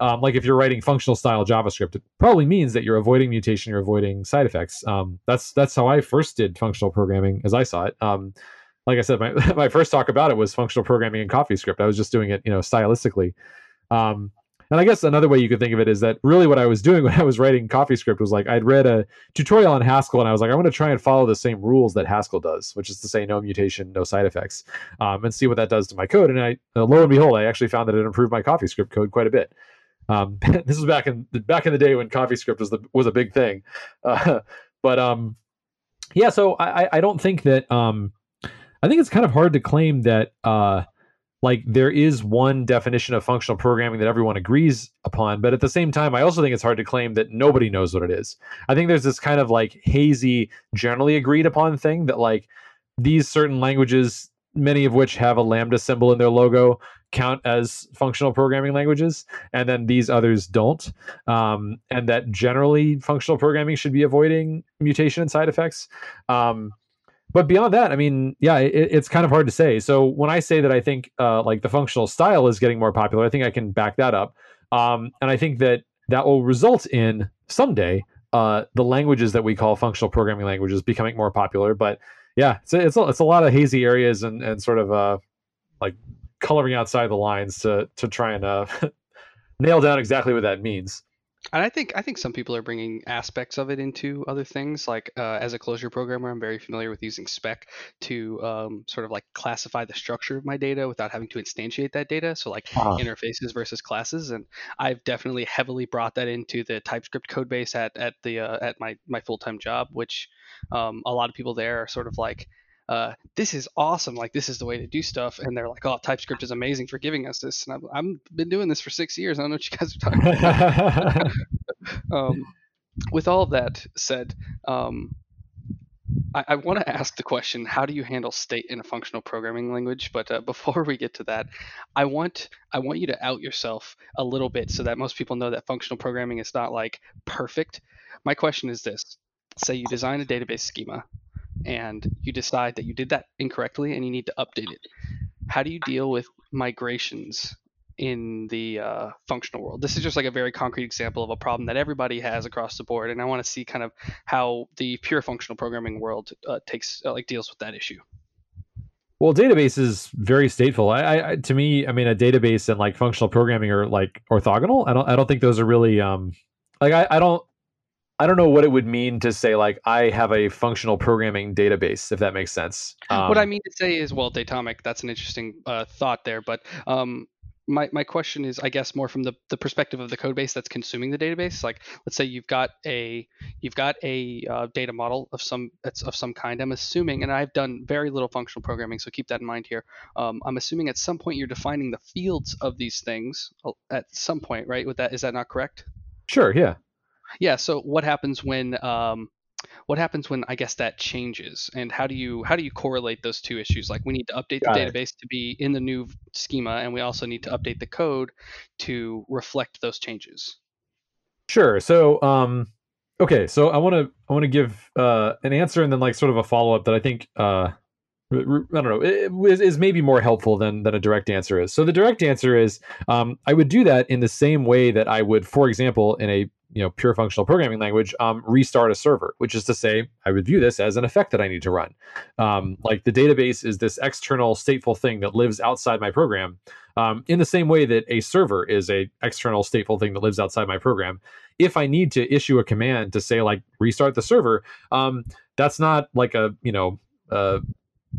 Um, like if you're writing functional style JavaScript, it probably means that you're avoiding mutation, you're avoiding side effects. Um, that's that's how I first did functional programming as I saw it. Um, like I said, my, my first talk about it was functional programming in CoffeeScript. I was just doing it, you know, stylistically. Um, and I guess another way you could think of it is that really what I was doing when I was writing CoffeeScript was like I'd read a tutorial on Haskell and I was like, I want to try and follow the same rules that Haskell does, which is to say no mutation, no side effects, um, and see what that does to my code. And I, uh, lo and behold, I actually found that it improved my CoffeeScript code quite a bit. Um, this was back in the, back in the day when CoffeeScript was the was a big thing, uh, but um, yeah. So I I don't think that um, I think it's kind of hard to claim that uh like there is one definition of functional programming that everyone agrees upon but at the same time i also think it's hard to claim that nobody knows what it is i think there's this kind of like hazy generally agreed upon thing that like these certain languages many of which have a lambda symbol in their logo count as functional programming languages and then these others don't um, and that generally functional programming should be avoiding mutation and side effects um, but beyond that, I mean, yeah, it, it's kind of hard to say. So when I say that I think uh, like the functional style is getting more popular, I think I can back that up. Um, and I think that that will result in someday uh, the languages that we call functional programming languages becoming more popular. But yeah, it's it's a, it's a lot of hazy areas and, and sort of uh, like coloring outside the lines to to try and uh, nail down exactly what that means. And I think I think some people are bringing aspects of it into other things. Like uh, as a Clojure programmer, I'm very familiar with using spec to um, sort of like classify the structure of my data without having to instantiate that data. So like uh-huh. interfaces versus classes, and I've definitely heavily brought that into the TypeScript code base at at the uh, at my my full time job, which um, a lot of people there are sort of like uh, this is awesome. Like this is the way to do stuff. And they're like, oh, TypeScript is amazing for giving us this. And I've, I've been doing this for six years. I don't know what you guys are talking about. um, with all of that said, um, I, I want to ask the question: How do you handle state in a functional programming language? But uh, before we get to that, I want I want you to out yourself a little bit so that most people know that functional programming is not like perfect. My question is this: Say you design a database schema and you decide that you did that incorrectly and you need to update it. How do you deal with migrations in the uh, functional world? This is just like a very concrete example of a problem that everybody has across the board, and I want to see kind of how the pure functional programming world uh, takes uh, like deals with that issue. Well, database is very stateful. I, I, to me, I mean, a database and like functional programming are like orthogonal. I don't, I don't think those are really, um, like I, I don't, I don't know what it would mean to say like I have a functional programming database, if that makes sense. Um, what I um, mean to say is, well, Datomic. That's an interesting uh, thought there, but um, my, my question is, I guess, more from the, the perspective of the code base that's consuming the database. Like, let's say you've got a you've got a uh, data model of some of some kind. I'm assuming, and I've done very little functional programming, so keep that in mind here. Um, I'm assuming at some point you're defining the fields of these things uh, at some point, right? With that, is that not correct? Sure. Yeah. Yeah. So what happens when um, what happens when I guess that changes, and how do you how do you correlate those two issues? Like we need to update Got the it. database to be in the new schema, and we also need to update the code to reflect those changes. Sure. So um, okay. So I want to I want to give uh, an answer and then like sort of a follow up that I think uh, I don't know, is, is maybe more helpful than than a direct answer is. So the direct answer is um, I would do that in the same way that I would, for example, in a you know pure functional programming language, um, restart a server, which is to say I would view this as an effect that I need to run. Um, like the database is this external stateful thing that lives outside my program, um, in the same way that a server is a external stateful thing that lives outside my program. If I need to issue a command to say like restart the server, um, that's not like a you know uh,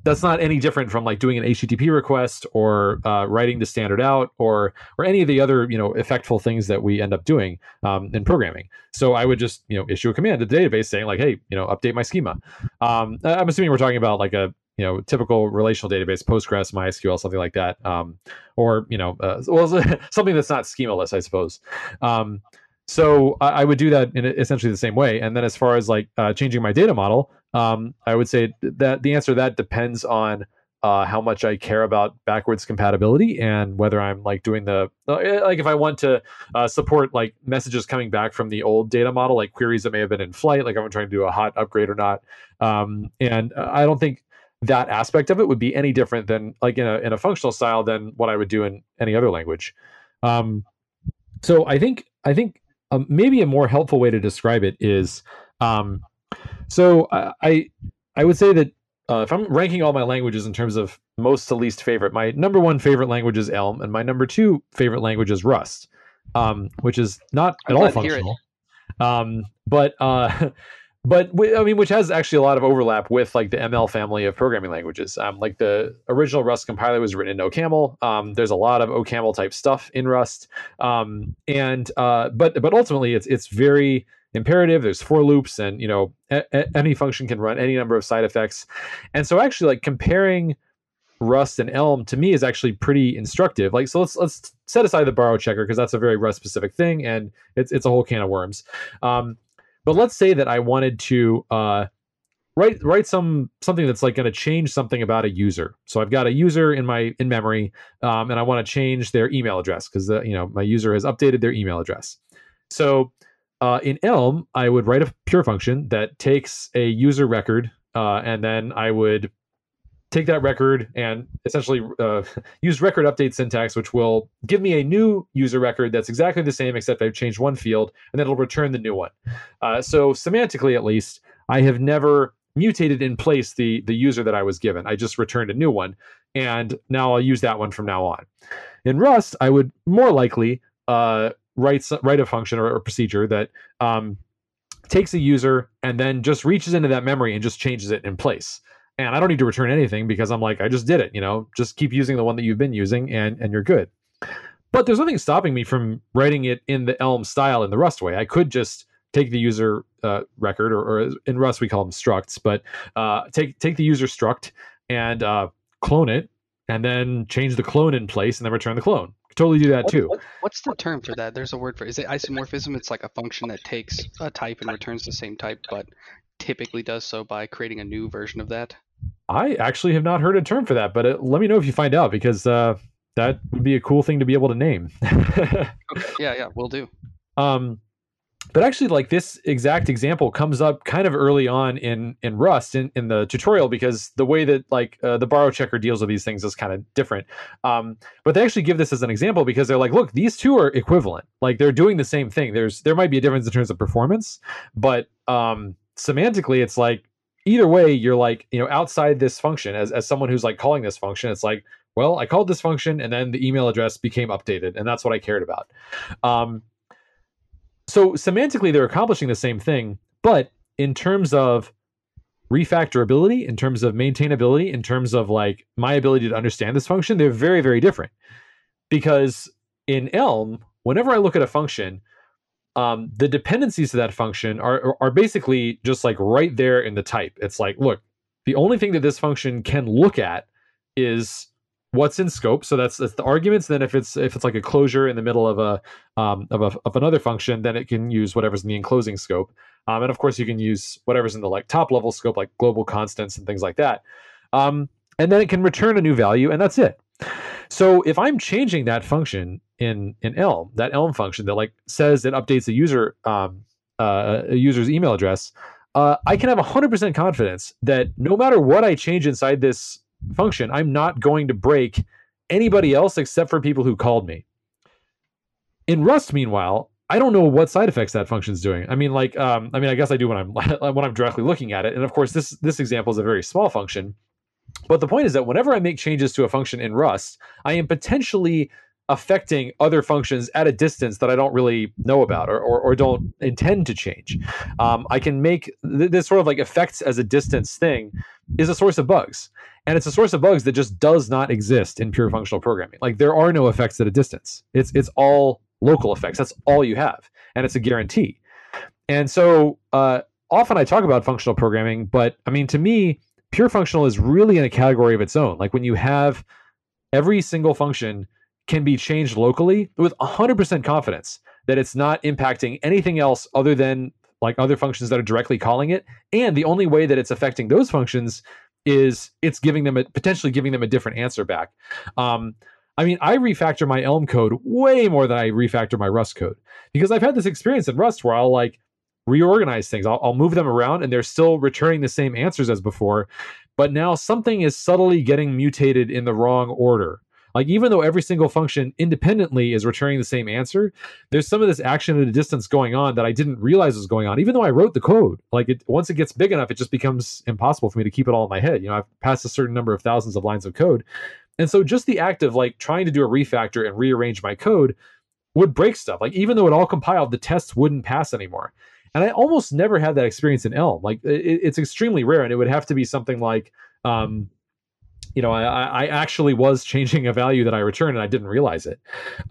that's not any different from like doing an HTTP request or uh, writing the standard out or or any of the other you know effectful things that we end up doing um, in programming. So I would just you know issue a command to the database saying like, hey, you know, update my schema. Um, I'm assuming we're talking about like a you know typical relational database, Postgres, MySQL, something like that, um, or you know, uh, well, something that's not schemaless, I suppose. Um, so I, I, would do that in essentially the same way. And then as far as like uh, changing my data model, um, I would say that the answer to that depends on uh, how much I care about backwards compatibility and whether I'm like doing the uh, like if I want to uh, support like messages coming back from the old data model, like queries that may have been in flight, like I'm trying to do a hot upgrade or not. Um, and I don't think that aspect of it would be any different than like in a in a functional style than what I would do in any other language. Um, so I think I think um, maybe a more helpful way to describe it is um, so I I would say that uh, if I'm ranking all my languages in terms of most to least favorite, my number one favorite language is Elm, and my number two favorite language is Rust. um, which is not at all functional. Um, but uh, but I mean, which has actually a lot of overlap with like the ML family of programming languages. Um, like the original Rust compiler was written in OCaml. Um, there's a lot of OCaml type stuff in Rust. Um, and uh, but but ultimately, it's it's very imperative. There's for loops, and you know a- a- any function can run any number of side effects. And so actually, like comparing Rust and Elm to me is actually pretty instructive. Like, so let's let's set aside the borrow checker because that's a very Rust specific thing, and it's it's a whole can of worms. Um, but let's say that I wanted to uh, write write some something that's like going to change something about a user. So I've got a user in my in memory, um, and I want to change their email address because the you know my user has updated their email address. So uh, in Elm, I would write a pure function that takes a user record, uh, and then I would take that record and essentially uh, use record update syntax, which will give me a new user record that's exactly the same, except I've changed one field, and then it'll return the new one. Uh, so semantically, at least, I have never mutated in place the the user that I was given. I just returned a new one, and now I'll use that one from now on. In Rust, I would more likely uh, write write a function or, a procedure that um, takes a user and then just reaches into that memory and just changes it in place and I don't need to return anything because I'm like, I just did it, you know, just keep using the one that you've been using and and you're good. But there's nothing stopping me from writing it in the Elm style in the Rust way. I could just take the user uh, record, or, or, in Rust we call them structs, but uh, take take the user struct and uh, clone it, and then change the clone in place, and then return the clone. Totally do that too. What, what's the term for that? There's a word for it. Is it isomorphism? It's like a function that takes a type and returns the same type, but typically does so by creating a new version of that. I actually have not heard a term for that, but it, uh, let me know if you find out because uh, that would be a cool thing to be able to name. okay. Yeah, yeah, we'll do. Um, but actually, like this exact example comes up kind of early on in in Rust in, in the tutorial because the way that like uh, the borrow checker deals with these things is kind of different. Um, but they actually give this as an example because they're like, look, these two are equivalent. Like they're doing the same thing. There's there might be a difference in terms of performance, but um, semantically, it's like either way, you're like, you know, outside this function as, as someone who's like calling this function, it's like, well, I called this function and then the email address became updated, and that's what I cared about. Um, so semantically, they're accomplishing the same thing, but in terms of refactorability, in terms of maintainability, in terms of like my ability to understand this function, they're very, very different. Because in Elm, whenever I look at a function, um, the dependencies to that function are are basically just like right there in the type. It's like, look, the only thing that this function can look at is what's in scope. So that's that's the arguments. Then if it's if it's like a closure in the middle of a um, of a of another function, then it can use whatever's in the enclosing scope. Um, and of course, you can use whatever's in the like top level scope, like global constants and things like that. Um, and then it can return a new value, and that's it. So if I'm changing that function in in Elm, that Elm function that like says it updates a user um, uh, a user's email address, uh, I can have 100% confidence that no matter what I change inside this function, I'm not going to break anybody else except for people who called me. In Rust, meanwhile, I don't know what side effects that function is doing. I mean, like, um, I mean, I guess I do when I'm when I'm directly looking at it. And of course, this this example is a very small function. But the point is that whenever I make changes to a function in Rust, I am potentially affecting other functions at a distance that I don't really know about or, or, or don't intend to change. Um, I can make th- this sort of like effects as a distance thing is a source of bugs. And it's a source of bugs that just does not exist in pure functional programming. Like there are no effects at a distance. It's it's all local effects. That's all you have, and it's a guarantee. And so uh, often I talk about functional programming, but I mean to me, pure functional is really in a category of its own. Like when you have every single function can be changed locally with 100% confidence that it's not impacting anything else other than like other functions that are directly calling it and the only way that it's affecting those functions is it's giving them a, potentially giving them a different answer back. Um, i mean i refactor my elm code way more than i refactor my rust code because i've had this experience in rust where i'll like reorganize things. I'll, I'll move them around and they're still returning the same answers as before but now something is subtly getting mutated in the wrong order like even though every single function independently is returning the same answer, there's some of this action at a distance going on that I didn't realize was going on. Even though I wrote the code, like it once it gets big enough, it just becomes impossible for me to keep it all in my head. You know, I've passed a certain number of thousands of lines of code. And so just the act of like trying to do a refactor and rearrange my code would break stuff. Like even though it all compiled, the tests wouldn't pass anymore. And I almost never had that experience in Elm. Like it, it's extremely rare, and it would have to be something like, um, you know, I, I actually was changing a value that I returned and I didn't realize it.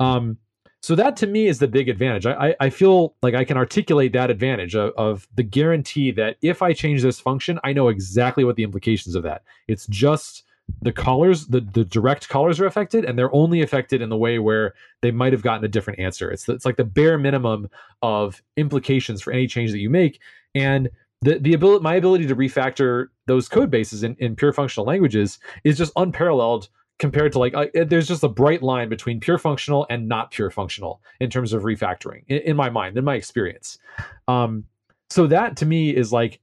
Um, so that to me is the big advantage. I, I feel like I can articulate that advantage of, of, the guarantee that if I change this function, I know exactly what the implications of that. It's just the callers, the, the direct callers are affected, and they're only affected in the way where they might have gotten a different answer. It's it's like the bare minimum of implications for any change that you make. And the the ability my ability to refactor those code bases in, in pure functional languages is just unparalleled compared to like there's just a bright line between pure functional and not pure functional in terms of refactoring in, in my mind in my experience. Um, so that to me is like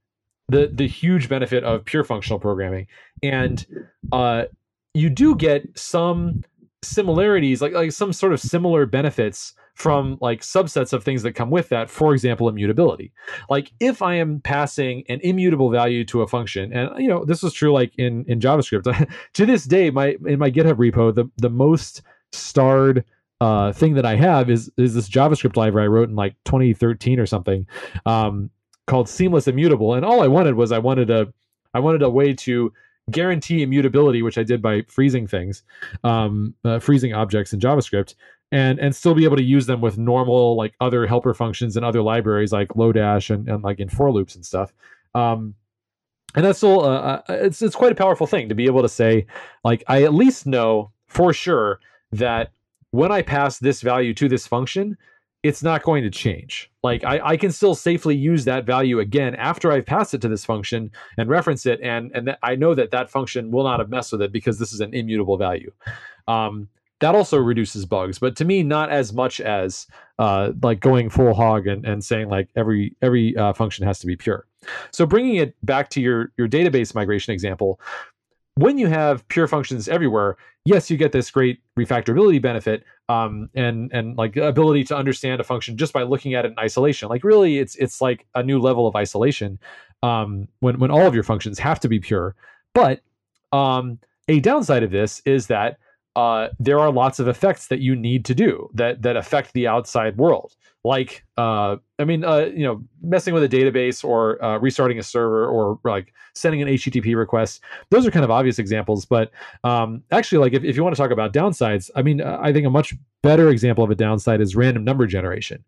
the the huge benefit of pure functional programming. And uh, you do get some similarities like like some sort of similar benefits from like subsets of things that come with that for example immutability like if i am passing an immutable value to a function and you know this is true like in in javascript to this day my in my github repo the the most starred uh, thing that I have is is this JavaScript library I wrote in like 2013 or something, um, called Seamless Immutable. And all I wanted was I wanted a I wanted a way to guarantee immutability, which I did by freezing things, um, uh, freezing objects in JavaScript, and and still be able to use them with normal like other helper functions and other libraries like Lodash and, and like in for loops and stuff. Um, and that's still uh, uh, it's it's quite a powerful thing to be able to say like I at least know for sure that when I pass this value to this function, it's not going to change. Like I, I can still safely use that value again after I've passed it to this function and reference it, and and th- I know that that function will not have messed with it because this is an immutable value. Um, that also reduces bugs, but to me, not as much as uh, like going full hog and, and saying like every every uh, function has to be pure. So bringing it back to your your database migration example, when you have pure functions everywhere, yes, you get this great refactorability benefit um, and and like ability to understand a function just by looking at it in isolation. Like really, it's it's like a new level of isolation um, when when all of your functions have to be pure. But um, a downside of this is that uh, there are lots of effects that you need to do that that affect the outside world. Like, uh, I mean, uh, you know, messing with a database or uh, restarting a server or like sending an HTTP request. Those are kind of obvious examples. But um, actually, like if, if you want to talk about downsides, I mean, I think a much better example of a downside is random number generation.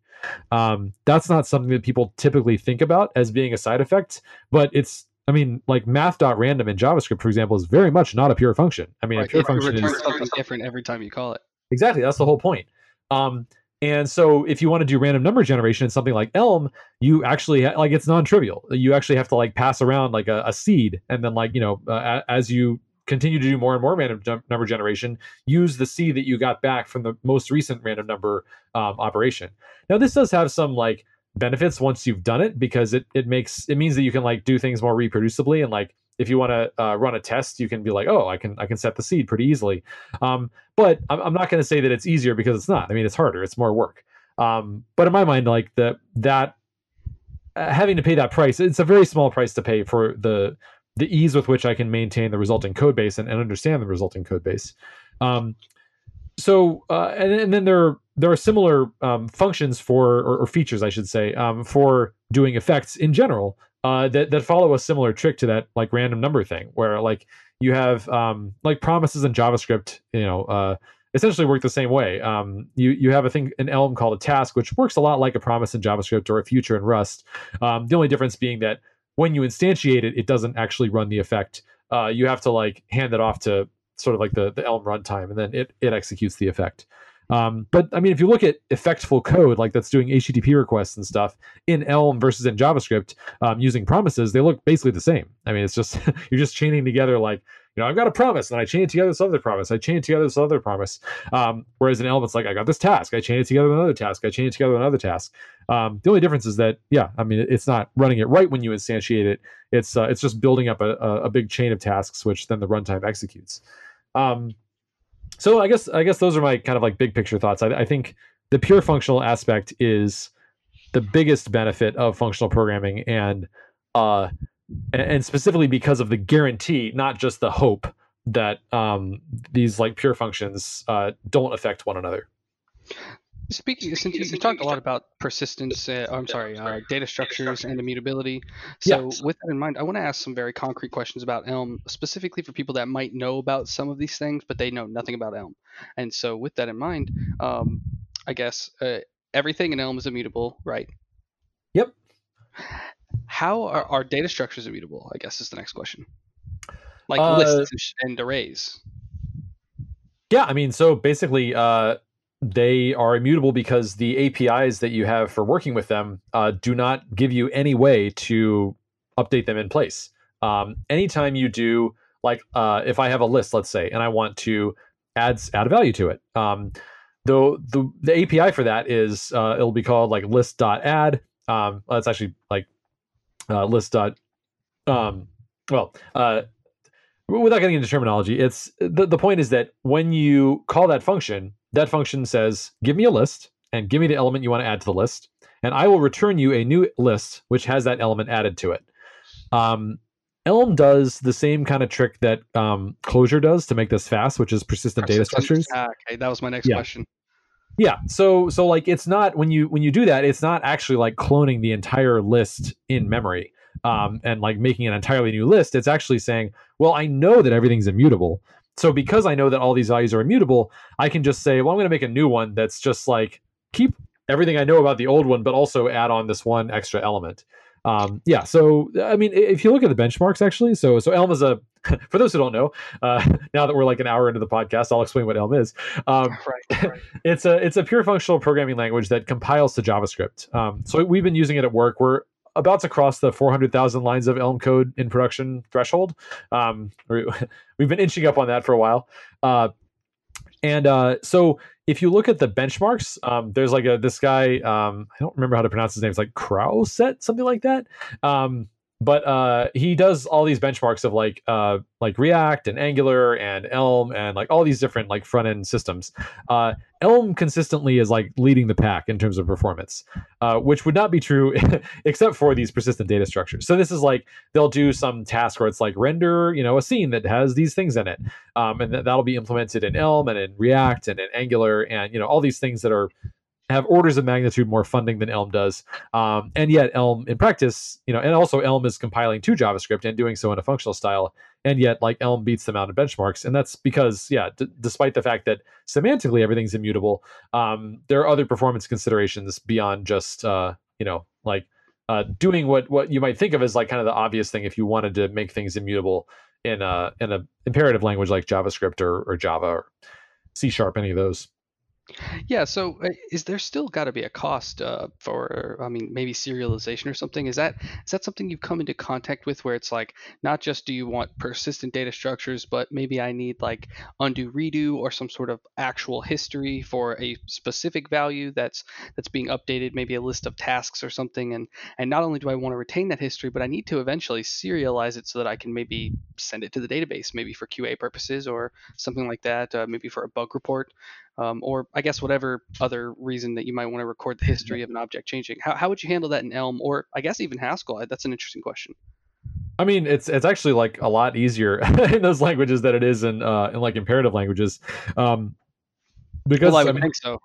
Um, that's not something that people typically think about as being a side effect, but it's I mean, like math.random in JavaScript, for example, is very much not a pure function. I mean, right. a pure it function is something different every time you call it. Exactly. That's the whole point. Um, and so if you want to do random number generation in something like Elm, you actually ha- like it's non-trivial. You actually have to like pass around like a, a seed, and then like you know uh, as you continue to do more and more random number generation, use the seed that you got back from the most recent random number um, operation. Now this does have some like benefits once you've done it because it it makes it means that you can like do things more reproducibly. And like if you want to uh, run a test you can be like oh i can i can set the seed pretty easily. Um, but i'm, I'm not going to say that it's easier because it's not. I mean it's harder. It's more work. Um, but in my mind like the that uh, having to pay that price it's a very small price to pay for the the ease with which i can maintain the resulting code base and, and understand the resulting code base. Um, so uh, and, and then there are there are similar um, functions for or, or, features, I should say, um, for doing effects in general uh, that that follow a similar trick to that like random number thing, where like you have um, like promises in JavaScript, you know, uh, essentially work the same way. Um, you you have a thing an Elm called a task, which works a lot like a promise in JavaScript or a future in Rust. Um, the only difference being that when you instantiate it, it doesn't actually run the effect. Uh, you have to like hand it off to sort of like the the Elm runtime, and then it it executes the effect. Um, but I mean, if you look at effectful code like that's doing HTTP requests and stuff in Elm versus in JavaScript um, using promises, they look basically the same. I mean, it's just you're just chaining together like you know I've got a promise and I chain it together this other promise. I chain it together this other promise. Um, whereas in Elm, it's like I got this task. I chain it together with another task. I chain it together with another task. Um, the only difference is that yeah, I mean, it's not running it right when you instantiate it. It's uh, it's just building up a, a, big chain of tasks, which then the runtime executes. Um, so I guess I guess those are my kind of like big picture thoughts. I, I think the pure functional aspect is the biggest benefit of functional programming, and uh, and specifically because of the guarantee, not just the hope that um, these like pure functions uh, don't affect one another. Speaking, since you, you talked a lot about persistence, uh, I'm sorry, uh, data structures and immutability. So, Yeah. with that in mind, I want to ask some very concrete questions about Elm, specifically for people that might know about some of these things, but they know nothing about Elm. And so, with that in mind, um, I guess uh, everything in Elm is immutable, right? Yep. How are, are data structures immutable? I guess is the next question. Like Uh, lists and and arrays. Yeah, I mean, so basically, uh, they are immutable because the APIs that you have for working with them uh, do not give you any way to update them in place. Um, anytime you do, like, uh, if I have a list, let's say, and I want to add add a value to it, um, the the the API for that is uh, it'll be called like list.add. Um, it's actually like uh, list. dot Um, well, uh, without getting into terminology, it's the, the point is that when you call that function, that function says, give me a list and give me the element you want to add to the list, and I will return you a new list which has that element added to it. Um, Elm does the same kind of trick that um, Clojure does to make this fast, which is persistent data structures. Ah, okay, that was my next Yeah. question. Yeah. So so like it's not when you when you do that, it's not actually like cloning the entire list in memory um, and like making an entirely new list. It's actually saying, well, I know that everything's immutable. So because I know that all these values are immutable, I can just say, well, I'm going to make a new one that's just like keep everything I know about the old one, but also add on this one extra element. Um, yeah. So I mean, if you look at the benchmarks, actually, so so Elm is a for those who don't know. Uh, now that we're like an hour into the podcast, I'll explain what Elm is. Um, Right, right. it's a it's a pure functional programming language that compiles to JavaScript. Um, so we've been using it at work. We're about to cross the 400,000 lines of Elm code in production threshold. Um, we, we've been inching up on that for a while. Uh, and uh, so if you look at the benchmarks, um, there's like a this guy. Um, I don't remember how to pronounce his name. It's like Krauset, something like that. Um, but uh, he does all these benchmarks of like uh, like React and Angular and Elm and like all these different like front end systems. Uh, Elm consistently is like leading the pack in terms of performance, uh, which would not be true except for these persistent data structures. So this is like they'll do some task where it's like render, you know, a scene that has these things in it, um, and th- that'll be implemented in Elm and in React and in Angular and you know all these things that are have orders of magnitude more funding than Elm does. Um, and yet Elm in practice, you know, and also Elm is compiling to JavaScript and doing so in a functional style. And yet, like Elm beats them out in benchmarks, and that's because, yeah, d- despite the fact that semantically everything's immutable, um, there are other performance considerations beyond just, uh, you know, like uh, doing what what you might think of as like kind of the obvious thing if you wanted to make things immutable in a in a imperative language like JavaScript or, or Java or C sharp, any of those. Yeah, so uh, is there still got to be a cost uh, for, I mean, maybe serialization or something? Is that is that something you've come into contact with where it's like not just do you want persistent data structures, but maybe I need like undo redo or some sort of actual history for a specific value that's that's being updated, maybe a list of tasks or something, and and not only do I want to retain that history, but I need to eventually serialize it so that I can maybe send it to the database, maybe for QA purposes or something like that, uh, maybe for a bug report um, or I guess whatever other reason that you might want to record the history of an object changing. How, how would you handle that in Elm, or I guess even Haskell? That's an interesting question. I mean, it's it's actually like a lot easier in those languages than it is in uh, in like imperative languages, um, because well, I I mean, think so.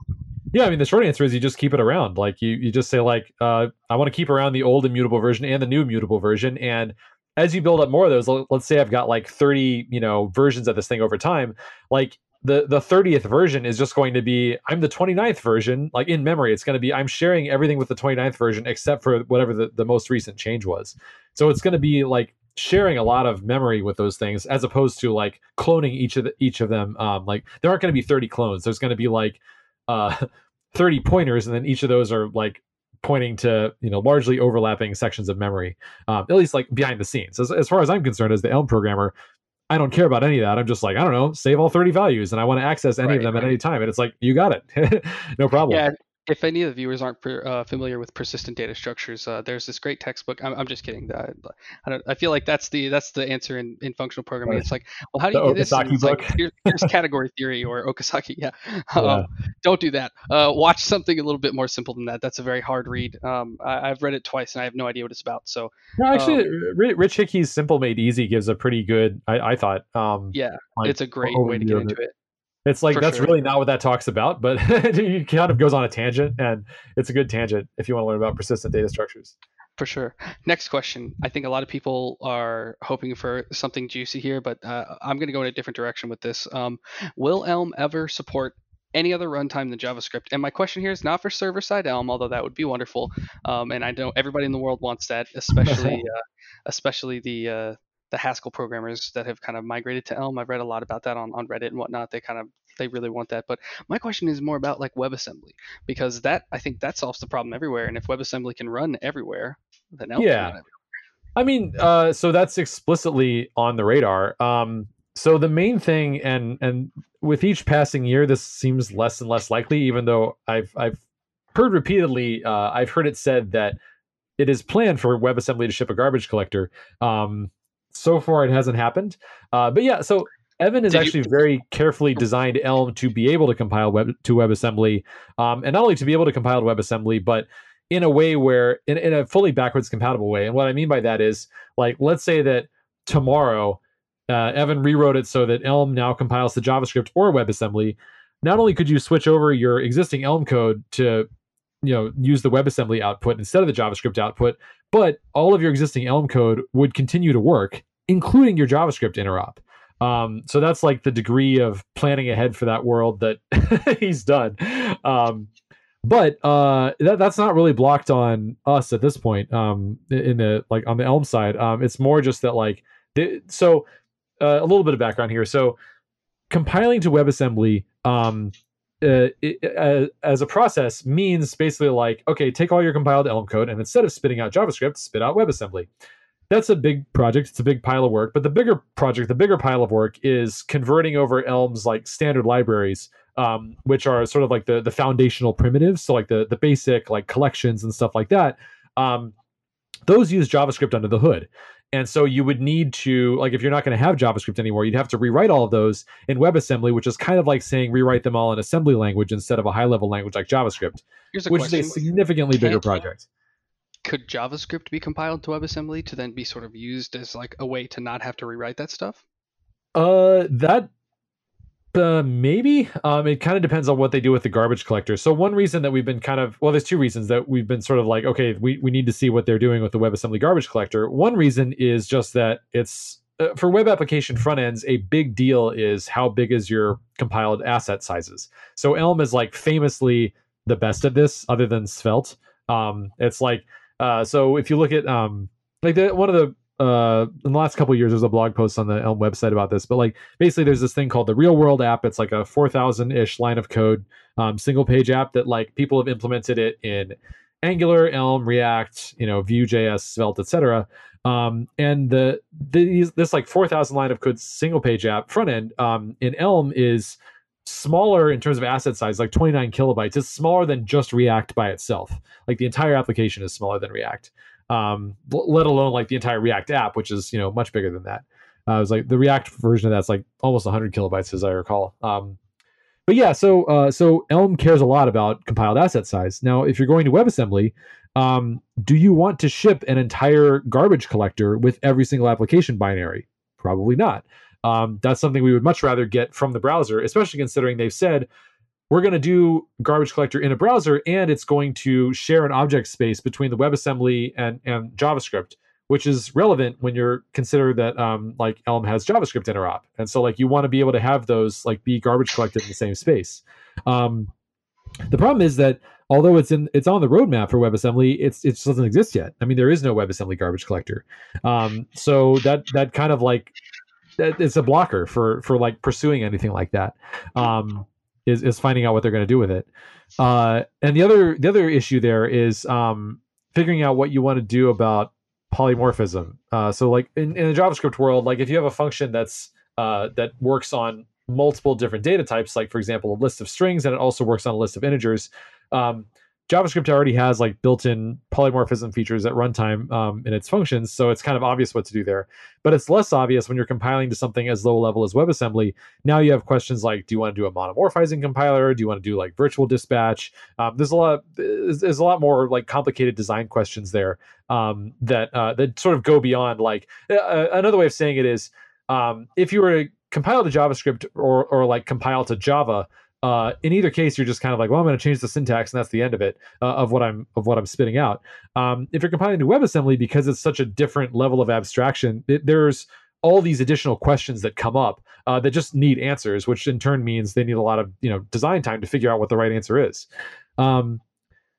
yeah, I mean the short answer is you just keep it around. Like you you just say like uh, I want to keep around the old immutable version and the new immutable version, and as you build up more of those, let's say I've got like thirty you know versions of this thing over time, like the the 30th version is just going to be I'm the 29th version like in memory. It's going to be I'm sharing everything with the 29th version except for whatever the, the most recent change was. So it's going to be like sharing a lot of memory with those things as opposed to like cloning each of the, each of them um like there aren't going to be 30 clones. There's going to be like uh 30 pointers and then each of those are like pointing to you know largely overlapping sections of memory um, at least like behind the scenes. As, as far as i'm concerned as the elm programmer I don't care about any of that. I'm just like, I don't know, save all 30 values and I want to access any of Right, them at any time. And it's like, you got it. no problem. Yeah. If any of the viewers aren't per, uh, familiar with persistent data structures, uh, there's this great textbook. I'm, I'm just kidding. Uh, I, don't, I feel like that's the that's the answer in, in functional programming. It's like, well, how do The you do this? Okasaki like, book. Here, here's category theory or Okasaki. Yeah. Yeah. Um, don't do that. Uh, watch something a little bit more simple than that. That's a very hard read. Um, I, I've read it twice and I have no idea what it's about. So No, actually, Um, Rich Hickey's Simple Made Easy gives a pretty good, I, I thought. Um, yeah, like, it's a great way to get into it. It's like For that's sure. really not what that talks about, but it kind of goes on a tangent, and it's a good tangent if you want to learn about persistent data structures. For sure. Next question. I think a lot of people are hoping for something juicy here, but uh, I'm going to go in a different direction with this. Um, will Elm ever support any other runtime than JavaScript? And my question here is not for server side Elm, although that would be wonderful. Um, and I know everybody in the world wants that, especially uh, especially the uh, the Haskell programmers that have kind of migrated to Elm. I've read a lot about that on, on Reddit and whatnot. They kind of they really want that. But my question is more about like WebAssembly because that I think that solves the problem everywhere. And if WebAssembly can run everywhere, then Elm Yeah. can. I mean, uh, so that's explicitly on the radar. Um, so the main thing, and and with each passing year, this seems less and less likely. Even though I've I've heard repeatedly, uh, I've heard it said that it is planned for WebAssembly to ship a garbage collector. Um, so far, it hasn't happened. Uh, but yeah, so Evan is Did you- actually very carefully designed Elm to be able to compile web to WebAssembly, um, and not only to be able to compile to WebAssembly, but in a way where in, in a fully backwards compatible way. And what I mean by that is like let's say that tomorrow uh, Evan rewrote it so that Elm now compiles to JavaScript or WebAssembly. Not only could you switch over your existing Elm code to you know use the WebAssembly output instead of the JavaScript output, but all of your existing Elm code would continue to work, including your JavaScript interop. Um, so that's like the degree of planning ahead for that world that he's done. Um, but uh, that, that's not really blocked on us at this point. Um, in the like on the Elm side, um, it's more just that like the, so uh, a little bit of background here. So compiling to WebAssembly um, uh, uh, as a process means basically like okay, take all your compiled Elm code and instead of spitting out JavaScript, spit out WebAssembly. That's a big project. It's a big pile of work. But the bigger project, the bigger pile of work, is converting over Elm's like standard libraries um, which are sort of like the the foundational primitives, so like the the basic like collections and stuff like that. Um, those use JavaScript under the hood, and so you would need to like if you're not going to have JavaScript anymore, you'd have to rewrite all of those in WebAssembly, which is kind of like saying rewrite them all in assembly language instead of a high level language like JavaScript, which question. is a significantly bigger Can't- project. Could JavaScript be compiled to WebAssembly to then be sort of used as like a way to not have to rewrite that stuff? Uh, that uh, maybe. Um, it kind of depends on what they do with the garbage collector. So one reason that we've been kind of well, there's two reasons that we've been sort of like, okay, we we need to see what they're doing with the WebAssembly garbage collector. One reason is just that it's uh, for web application front ends, a big deal is how big is your compiled asset sizes. So Elm is like famously the best at this, other than Svelte. Um, it's like uh, so if you look at um, like the, one of the uh, in the last couple years, there's a blog post on the Elm website about this, but like basically there's this thing called the real world app. It's like a 4,000 ish line of code, um, single page app that like people have implemented it in Angular, Elm, React, you know, Vue.js, Svelte, etc. Um, and the, this like 4,000 line of code single page app front end um, in Elm is smaller in terms of asset size, like 29 kilobytes. It's smaller than just React by itself. Like the entire application is smaller than React. Um, let alone like the entire React app, which is you know much bigger than that. Uh, was like the React version of that's like almost 100 kilobytes, as I recall. Um, but yeah, so uh, so Elm cares a lot about compiled asset size. Now, if you're going to WebAssembly, um, do you want to ship an entire garbage collector with every single application binary? Probably not. Um, that's something we would much rather get from the browser, especially considering they've said we're going to do garbage collector in a browser and it's going to share an object space between the WebAssembly and, and JavaScript, which is relevant when you're consider that um, like Elm has JavaScript interop. And so like you want to be able to have those like be garbage collected in the same space. Um, the problem is that although it's in it's on the roadmap for WebAssembly, it's it just doesn't exist yet. I mean, there is no WebAssembly garbage collector. Um, so that that kind of like that it's a blocker for for like pursuing anything like that. Um, is is finding out what they're going to do with it. Uh, and the other the other issue there is um, figuring out what you want to do about polymorphism. Uh, so like in, in the JavaScript world, like if you have a function that's uh, that works on multiple different data types, like for example a list of strings, and it also works on a list of integers. Um, JavaScript already has like built-in polymorphism features at runtime um, in its functions, so it's kind of obvious what to do there. But it's less obvious when you're compiling to something as low level as WebAssembly. Now you have questions like, do you want to do a monomorphizing compiler? Do you want to do like virtual dispatch? Um, there's a lot. There's, a lot more like complicated design questions there um, that uh, that sort of go beyond like uh, another way of saying it is um, if you were to compile to JavaScript or or like compile to Java, uh, in either case, you're just kind of like, well, I'm going to change the syntax, and that's the end of it uh, of what I'm of what I'm spitting out. Um, if you're compiling to WebAssembly, because it's such a different level of abstraction, it, there's all these additional questions that come up uh, that just need answers, which in turn means they need a lot of you know design time to figure out what the right answer is. Um,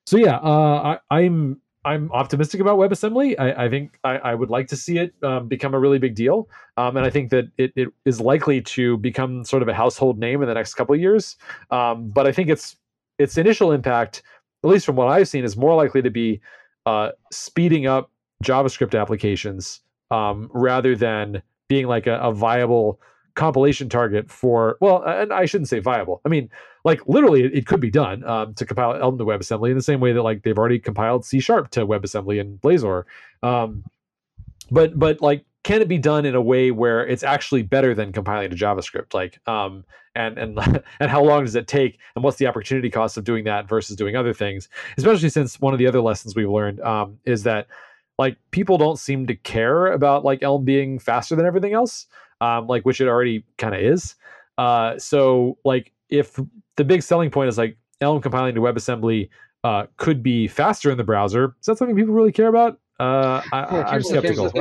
so yeah, uh, I, I'm I'm optimistic about WebAssembly. I, I think I, I, would like to see it um, become a really big deal, um, and I think that it, it is likely to become sort of a household name in the next couple of years. Um, but I think its its initial impact, at least from what I've seen, is more likely to be uh, speeding up JavaScript applications um, rather than being like a, a viable compilation target for well and i shouldn't say viable. I mean like literally it, it could be done um, to compile elm to webassembly in the same way that like they've already compiled c sharp to webassembly and blazor. Um, but but like can it be done in a way where it's actually better than compiling to javascript? Like um and and and how long does it take? And what's the opportunity cost of doing that versus doing other things? Especially since one of the other lessons we've learned um, is that like people don't seem to care about like elm being faster than everything else um, like which it already kind of is. Uh, so like if the big selling point is like Elm compiling to WebAssembly uh, could be faster in the browser, is that something people really care about? Uh, I, am skeptical.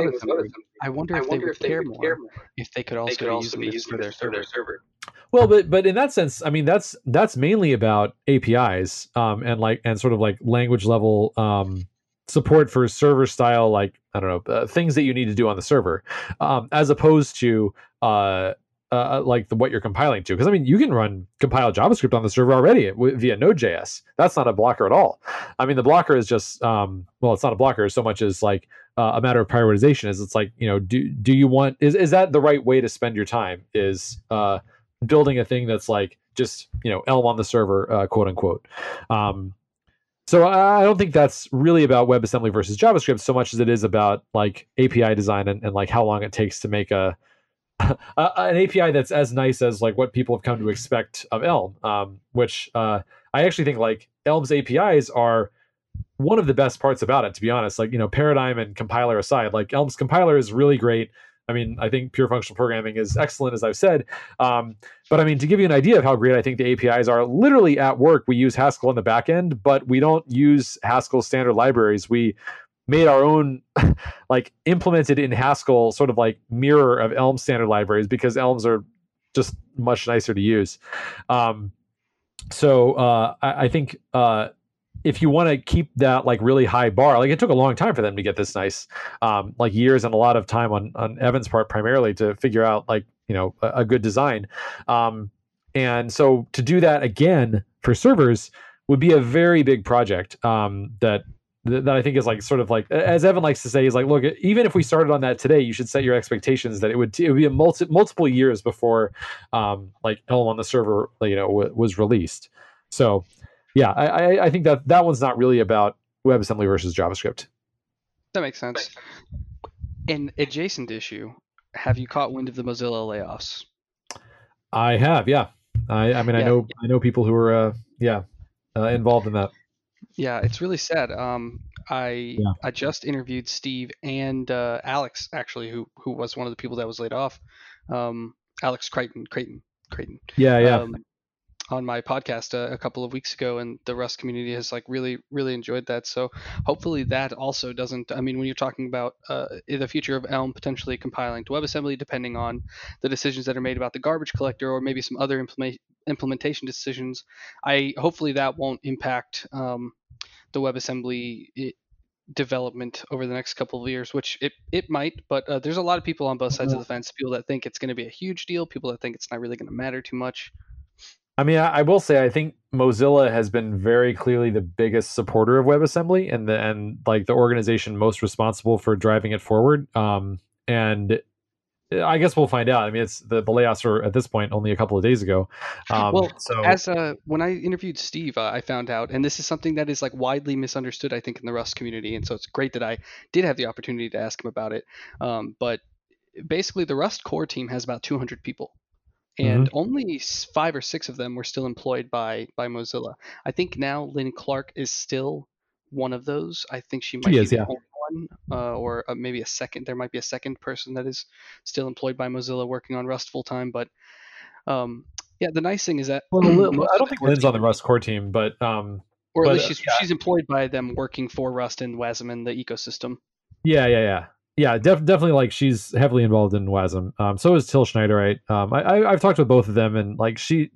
I wonder if I wonder they would, if they care, would more care, more if they could also, they could also be using this for their server. Well, but but in that sense, I mean that's that's mainly about APIs um, and like and sort of like language level um, support for server style like i don't know uh, things that you need to do on the server um, as opposed to uh, uh, like the, what you're compiling to. Because i mean you can run compile javascript on the server already via node.js that's not a blocker at all. I mean the blocker is just um, well it's not a blocker so much as like uh, a matter of prioritization is it's like you know do do you want is, is that the right way to spend your time is uh, building a thing that's like just you know elm on the server uh, quote unquote. Um, so I don't think that's really about WebAssembly versus JavaScript so much as it is about like API design and, and like how long it takes to make a, a, an API that's as nice as like what people have come to expect of Elm. Um, which uh, I actually think like Elm's APIs are one of the best parts about it. To be honest, like you know paradigm and compiler aside, like Elm's compiler is really great. I mean, I think pure functional programming is excellent, as I've said. Um, but I mean, to give you an idea of how great I think the APIs are, literally at work, we use Haskell in the back end, but we don't use Haskell standard libraries. We made our own, like, implemented in Haskell sort of like mirror of Elm standard libraries because Elms are just much nicer to use. Um, so uh, I, I, think uh, if you want to keep that like really high bar, like it took a long time for them to get this nice, um, like years and a lot of time on on Evan's part primarily to figure out like you know a, a good design, um, and so to do that again for servers would be a very big project um, that that I think is like sort of like as Evan likes to say is like look even if we started on that today you should set your expectations that it would it would be a multi, multiple years before um, like Elm on the server you know w- was released. So yeah, I, I think that that one's not really about WebAssembly versus JavaScript. That makes sense. An adjacent issue: Have you caught wind of the Mozilla layoffs? I have, yeah. I, I mean, yeah. I know, I know people who are, uh, yeah, uh, involved in that. Yeah, it's really sad. Um, I yeah. I just interviewed Steve and uh, Alex actually, who who was one of the people that was laid off. Um, Alex Crichton, Crichton, Crichton. Yeah, yeah. Um, on my podcast a, a, couple of weeks ago, and the Rust community has like really really enjoyed that. So hopefully that also doesn't. I mean, when you're talking about uh, the future of Elm potentially compiling to WebAssembly, depending on the decisions that are made about the garbage collector or maybe some other implement, implementation decisions, I hopefully that won't impact um, the WebAssembly. It, development over the next couple of years, which it, it might, but uh, there's a lot of people on both sides of the fence. People that think it's going to be a huge deal, people that think it's not really going to matter too much. I mean, I, I, will say I think Mozilla has been very clearly the biggest supporter of WebAssembly and the and like the organization most responsible for driving it forward. Um, and I guess we'll find out. I mean, it's the, the layoffs are at this point only a couple of days ago. Um, well, so as uh, when I interviewed Steve, uh, I found out, and this is something that is like widely misunderstood, I think, in the Rust community, and so it's great that I did have the opportunity to ask him about it. Um, but basically, the Rust core team has about 200 people and mm-hmm. only five or six of them were still employed by by Mozilla. I think now Lin Clark is still one of those. I think she might she be is, the yeah. only one, uh, or uh, maybe a second. There might be a second person that is still employed by Mozilla working on Rust full time. But um, yeah, the nice thing is that well, I don't think Lin's on the Rust core team, but um, or at least she's yeah. she's employed by them working for Rust and WASM and the ecosystem. Yeah, yeah, yeah yeah, def- definitely. Like she's heavily involved in WASM. Um, so is Till Schneidereit. Um, I, I have talked with both of them, and like she,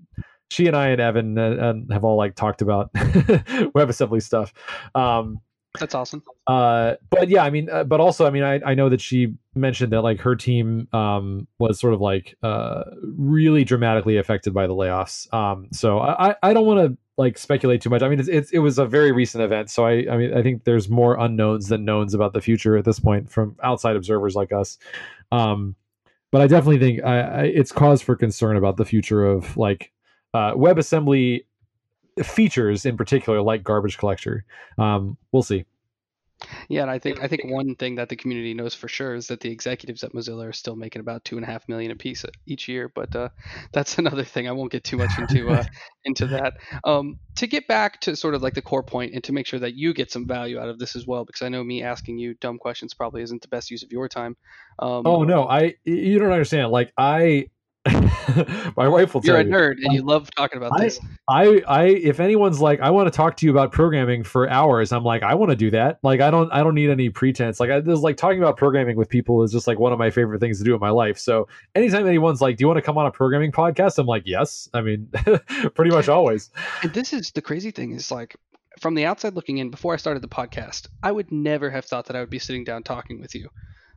she and I and Evan uh, have all like talked about WebAssembly stuff. Um, that's awesome. Uh, but yeah, I mean, uh, but also, I mean, I, I know that she mentioned that like her team um, was sort of like uh, really dramatically affected by the layoffs. Um, so I, I don't want to like speculate too much. I mean, it's, it's, it was a very recent event, so I I mean I think there's more unknowns than knowns about the future at this point from outside observers like us. Um, but I definitely think I, I, it's cause for concern about the future of like uh, WebAssembly features in particular, like garbage collector. Um, we'll see. Yeah, and I think I think one thing that the community knows for sure is that the executives at Mozilla are still making about two and a half million a piece each year. But uh, that's another thing. I won't get too much into uh, into that. Um, to get back to sort of like the core point and to make sure that you get some value out of this as well, because I know me asking you dumb questions probably isn't the best use of your time. Um, oh no, I you don't understand. Like I my wife will tell you. You're a nerd and you love talking about I, this. I, I, if anyone's like, I want to talk to you about programming for hours, I'm like, I want to do that. Like, I don't, I don't need any pretense. Like, I, this like talking about programming with people is just like one of my favorite things to do in my life. So, anytime anyone's like, "Do you want to come on a programming podcast?" I'm like, "Yes." I mean, pretty much always. And this is the crazy thing is like, from the outside looking in, before I started the podcast, I would never have thought that I would be sitting down talking with you.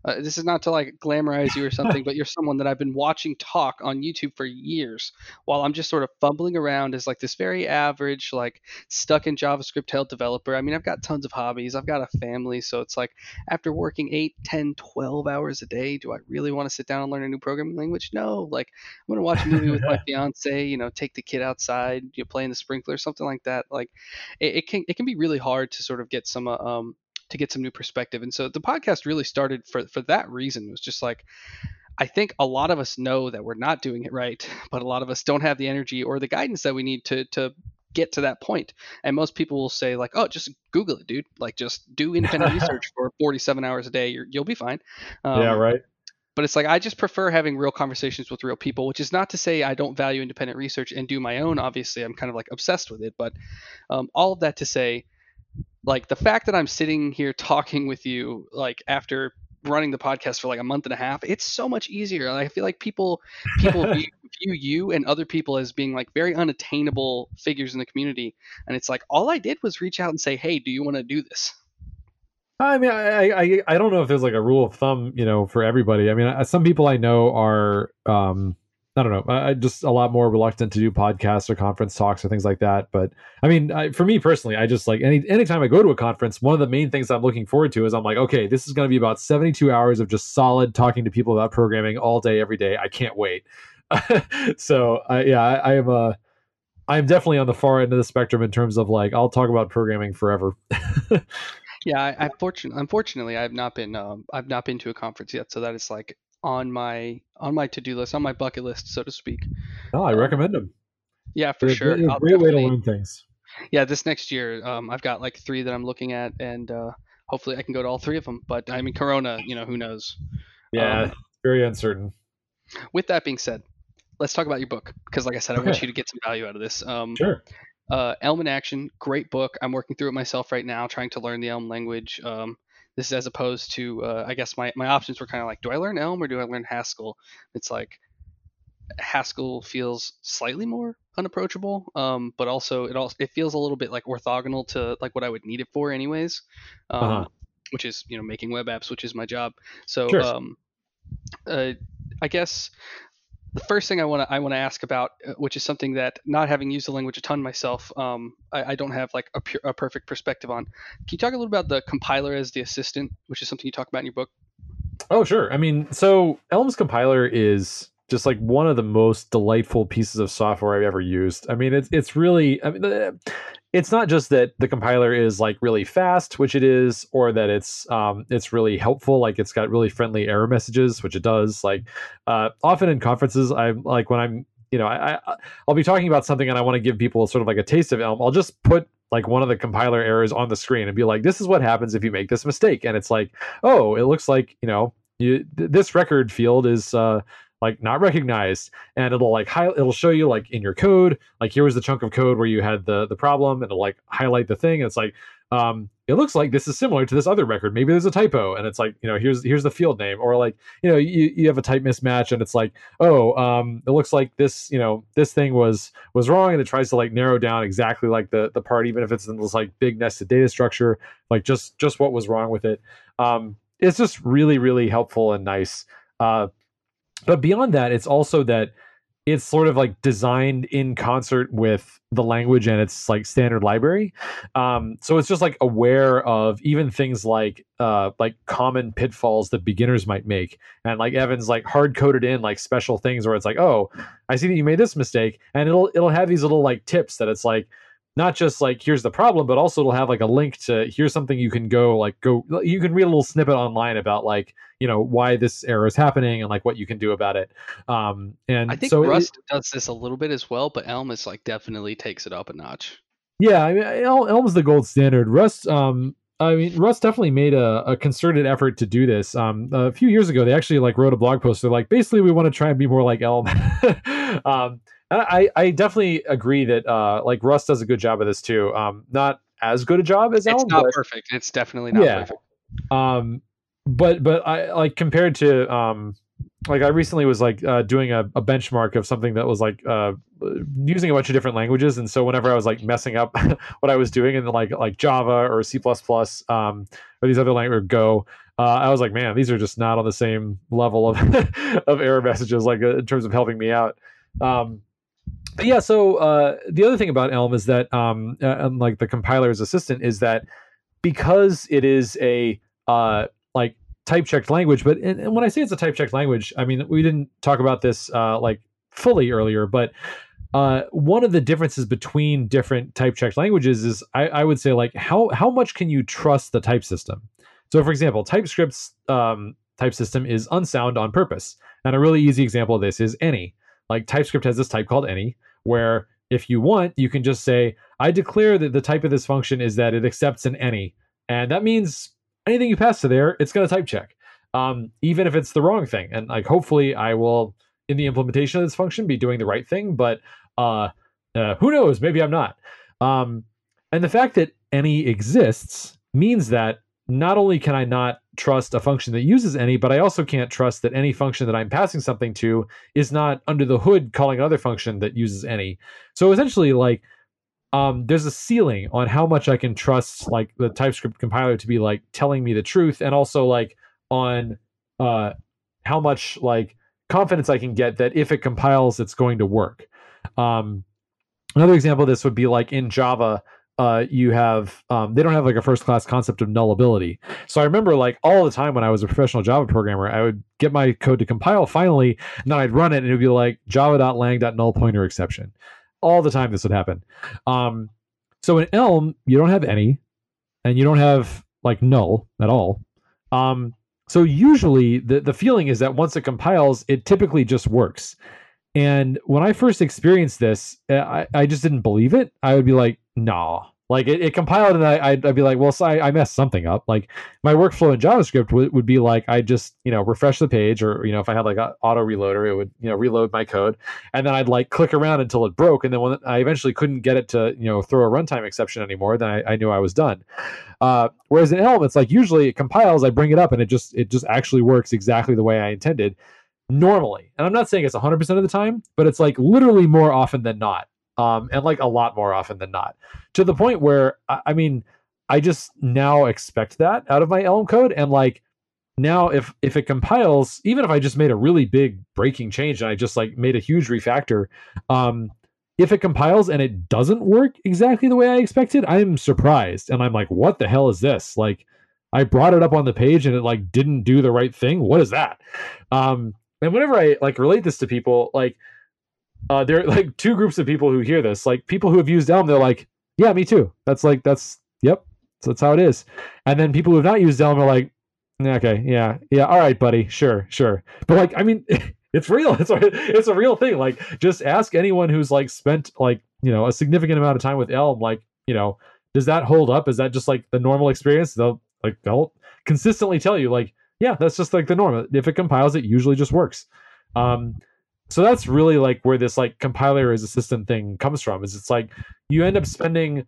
Uh, this is not to like glamorize you or something, but you're someone that I've been watching talk on YouTube for years while I'm just sort of fumbling around as like this very average, like stuck in JavaScript tail developer. I mean, I've got tons of hobbies, I've got a family. So it's like after working 8, 10, 12 hours a day, do I really want to sit down and learn a new programming language? No. Like I'm going to watch a movie with my fiance, you know, take the kid outside, you know, play in the sprinkler, something like that. Like it, it can, it can be really hard to sort of get some, uh, um, to get some new perspective. And so the podcast really started for for that reason. It was just like I think a lot of us know that we're not doing it right, but a lot of us don't have the energy or the guidance that we need to to get to that point. And most people will say like, "Oh, just Google it, dude. Like, just do independent research for 47 hours a day. you will be fine." Um, yeah, right. But it's like I just prefer having real conversations with real people, which is not to say I don't value independent research and do my own. Obviously, I'm kind of like obsessed with it. But um, all of that to say, like the fact that I'm sitting here talking with you, like after running the podcast for like a month and a half, it's so much easier. I feel like people people view, view you and other people as being like very unattainable figures in the community, and it's like all I did was reach out and say, "Hey, do you want to do this?" I mean, I, I I don't know if there's like a rule of thumb, you know, for everybody. I mean, some people I know are um, I don't know. I just a lot more reluctant to do podcasts or conference talks or things like that. But I mean, I, for me personally, I just like any anytime I go to a conference, one of the main things I'm looking forward to is I'm like, okay, this is going to be about 72 hours of just solid talking to people about programming all day, every day. I can't wait. so I, yeah, I, I am a. I'm definitely on the far end of the spectrum in terms of like I'll talk about programming forever. yeah, I, I fortunately, unfortunately, I've not been um, I've not been to a conference yet, so that is like on my on my to do list, on my bucket list, so to speak. Oh, I um, recommend them. Yeah, for They're sure. A great way to learn things. Yeah, this next year, um, I've got like three that I'm looking at, and uh, hopefully I can go to all three of them. But I mean, Corona, you know, who knows? Yeah, um, very uncertain. With that being said, let's talk about your book because, like I said, I want you to get some value out of this. Um, sure. Uh, Elm in Action, great book. I'm working through it myself right now, trying to learn the Elm language. Um, this is as opposed to, uh, I guess my, my options were kind of like, do I learn Elm or do I learn Haskell? It's like Haskell feels slightly more unapproachable, um, but also it also it feels a little bit like orthogonal to like what I would need it for anyways, um, uh-huh. which is you know making web apps, which is my job. So sure. um, uh, I guess the first thing I want to I want to ask about, uh, which is something that not having used the language a ton myself, um, I, I, don't have like a, pure, a perfect perspective on. Can you talk a little about the compiler as the assistant, which is something you talk about in your book? Oh, sure. I mean, so Elm's compiler is just like one of the most delightful pieces of software I've ever used. I mean, it's it's really I mean, it's not just that the compiler is like really fast, which it is, or that it's um, it's really helpful, like it's got really friendly error messages, which it does. Like uh, often in conferences, I'm like when I'm you know I, I I'll be talking about something and I want to give people sort of like a taste of Elm. I'll just put like one of the compiler errors on the screen and be like, "This is what happens if you make this mistake." And it's like, "Oh, it looks like you know you, th- this record field is uh, like not recognized," and it'll like hi- it'll show you like in your code, like here was the chunk of code where you had the the problem, and it'll like highlight the thing. And it's like, um, it looks like this is similar to this other record. Maybe there's a typo, and it's like, you know, here's here's the field name, or like, you know, you, you have a type mismatch, and it's like, oh, um, it looks like this, you know, this thing was was wrong, and it tries to like narrow down exactly like the the part, even if it's in this like big nested data structure, like just just what was wrong with it. Um, it's just really really helpful and nice. Uh, but beyond that, it's also that it's sort of like designed in concert with the language and its like standard library. Um, so it's just like aware of even things like uh, like common pitfalls that beginners might make. And like evan's like hard coded in like special things where it's like oh i see that you made this mistake. And it'll it'll have these little like tips that it's like not just like here's the problem but also it'll have like a link to here's something you can go like go you can read a little snippet online about like you know why this error is happening and like what you can do about it um and I think so Rust it, does this a little bit as well, but Elm is like definitely takes it up a notch. Yeah, I mean, El- Elm's the gold standard. Rust, um, I mean, Rust definitely made a, a concerted effort to do this. Um, a few years ago, they actually like wrote a blog post. They're like, basically, we want to try and be more like Elm. um, I, I definitely agree that uh, like Rust does a good job of this too. Um, not as good a job as It's not but, perfect. It's definitely not Yeah. perfect. um, but but I like compared to um, like I recently was like uh, doing a, a benchmark of something that was like uh, using a bunch of different languages, and so whenever I was like messing up what I was doing in like like Java or C um, or these other languages, Go, uh, I was like, man, these are just not on the same level of of error messages, like uh, in terms of helping me out. Um, but yeah, so uh, the other thing about Elm is that, um, uh, unlike the compiler's assistant, is that because it is a uh, like type checked language, but and, and when I say it's a type checked language, I mean we didn't talk about this uh, like fully earlier, but uh, one of the differences between different type checked languages is I, I would say like how how much can you trust the type system? So for example, TypeScript's um, type system is unsound on purpose, and a really easy example of this is any. Like TypeScript has this type called any, where if you want, you can just say, I declare that the type of this function is that it accepts an any. And that means anything you pass to there, it's going to type check, um, even if it's the wrong thing. And like, hopefully, I will, in the implementation of this function, be doing the right thing. But uh, uh, who knows? Maybe I'm not. Um, and the fact that any exists means that not only can I not trust a function that uses any, but I also can't trust that any function that I'm passing something to is not under the hood calling another function that uses any. So essentially, like, um, there's a ceiling on how much I can trust like the TypeScript compiler to be like telling me the truth, and also like on uh, how much like confidence I can get that if it compiles, it's going to work. Um, another example of this would be like in Java. Uh, you have um, they don't have like a first class concept of nullability. So I remember like all the time when I was a professional Java programmer, I would get my code to compile finally, and then I'd run it and it would be like java.lang.null pointer exception. All the time this would happen. Um, so in Elm, you don't have any, and you don't have like null at all. Um, so usually the the feeling is that once it compiles, it typically just works. And when I first experienced this, uh, I, I just didn't believe it. I would be like, nah. Like it, it compiled and I, I'd, I'd be like, well, so I, I messed something up. Like my workflow in JavaScript would, would be like, I just, you know, refresh the page or, you know, if I had like an auto reloader, it would, you know, reload my code. And then I'd like click around until it broke. And then when I eventually couldn't get it to, you know, throw a runtime exception anymore, then I, I knew I was done. Uh, whereas in Elm, it's like usually it compiles, I bring it up and it just, it just actually works exactly the way I intended normally. And I'm not saying it's 100% of the time, but it's like literally more often than not. Um, and like a lot more often than not to the point where, I, I mean, I just now expect that out of my Elm code. And like now, if, if it compiles, even if I just made a really big breaking change and I just like made a huge refactor, um, if it compiles and it doesn't work exactly the way I expected, I'm surprised. And I'm like, what the hell is this? Like, I brought it up on the page and it like didn't do the right thing. What is that? Um, and whenever I like relate this to people, like uh, there are like two groups of people who hear this. Like people who have used Elm, they're like, "Yeah, me too." That's like that's yep, so that's how it is. And then people who have not used Elm are like, "Okay, yeah, yeah, all right, buddy, sure, sure." But like, I mean, it's real. It's a, it's a real thing. Like, just ask anyone who's like spent like you know a significant amount of time with Elm, like you know does that hold up? Is that just like the normal experience? They'll like they'll consistently tell you like, yeah, that's just like the norm. If it compiles, it usually just works. Um, so that's really like where this like compiler as assistant thing comes from. Is it's like you end up spending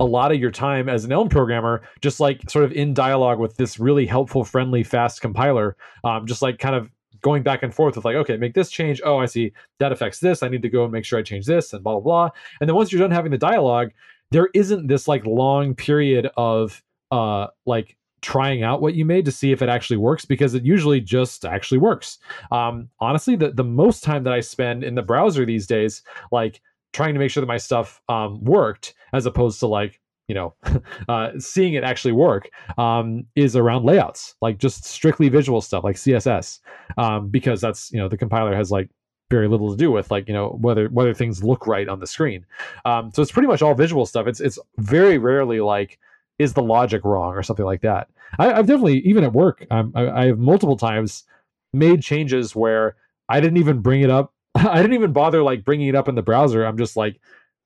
a lot of your time as an Elm programmer, just like sort of in dialogue with this really helpful, friendly, fast compiler, um, just like kind of going back and forth with like, okay, make this change. Oh, I see that affects this. I need to go and make sure I change this and blah blah blah. And then once you're done having the dialogue, there isn't this like long period of uh like trying out what you made to see if it actually works because it usually just actually works. Um, honestly, the the most time that I spend in the browser these days, like trying to make sure that my stuff um, worked as opposed to like you know uh, seeing it actually work um, is around layouts like just strictly visual stuff like css um, because that's you know the compiler has like very little to do with like you know whether whether things look right on the screen. Um, so it's pretty much all visual stuff. It's it's very rarely like is the logic wrong or something like that I, have definitely even at work um, I, I have multiple times made changes where i didn't even bring it up I didn't even bother like bringing it up in the browser. I'm just like,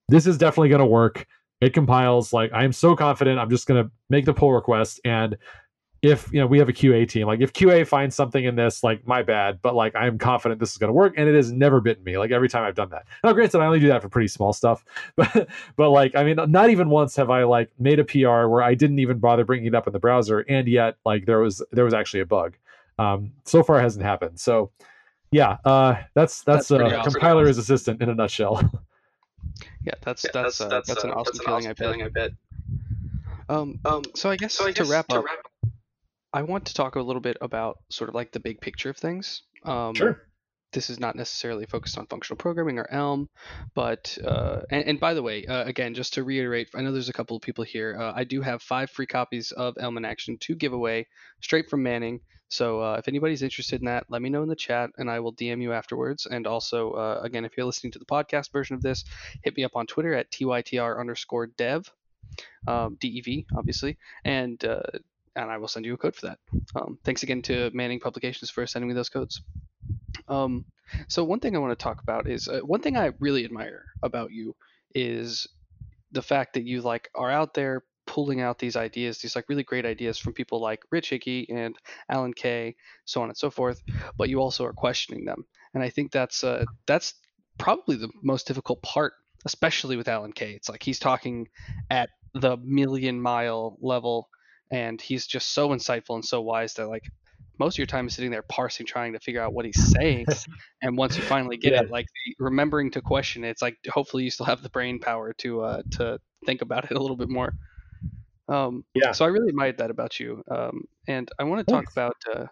this is definitely going to work. It compiles. Like, I am so confident. I'm just going to make the pull request. And if, you know, we have a QA team, like if QA finds something in this, like my bad, but like I'm confident this is going to work. And it has never bitten me. Like every time I've done that. Now, granted, I only do that for pretty small stuff, but, but like, I mean, not even once have I like made a PR where I didn't even bother bringing it up in the browser. And yet like there was, there was actually a bug. Um, so far hasn't happened. So, yeah, uh, that's that's, that's uh, awesome. compiler as assistant in a nutshell. Yeah, that's yeah, that's that's, uh, that's, that's, an awesome, that's an feeling, awesome I feeling, I bet. Um, um, so I guess, so I guess to, wrap, to up, wrap up, I want to talk a little bit about sort of like the big picture of things. Um, sure. This is not necessarily focused on functional programming or Elm, but uh, and, and, by the way, uh, again, just to reiterate, I know there's a couple of people here. Uh, I do have five free copies of Elm in Action to give away straight from Manning. So uh, if anybody's interested in that, let me know in the chat and I will DM you afterwards. And also, uh, again, if you're listening to the podcast version of this, hit me up on Twitter at tytr underscore dev, um, dev, obviously, and uh, and I will send you a code for that. Um, thanks again to Manning Publications for sending me those codes. Um, so one thing I want to talk about is uh, one thing I really admire about you is the fact that you like are out there pulling out these ideas, these like really great ideas from people like Rich Hickey and Alan Kay, so on and so forth. But you also are questioning them, and I think that's uh, that's probably the most difficult part, especially with Alan Kay. It's like he's talking at the million mile level, and he's just so insightful and so wise that like most of your time is sitting there parsing, trying to figure out what he's saying. and once you finally get yeah. it, like remembering to question it, it's like hopefully you still have the brain power to uh, to think about it a little bit more. Um, yeah. So I really admired that about you. Um, and I want to talk about uh,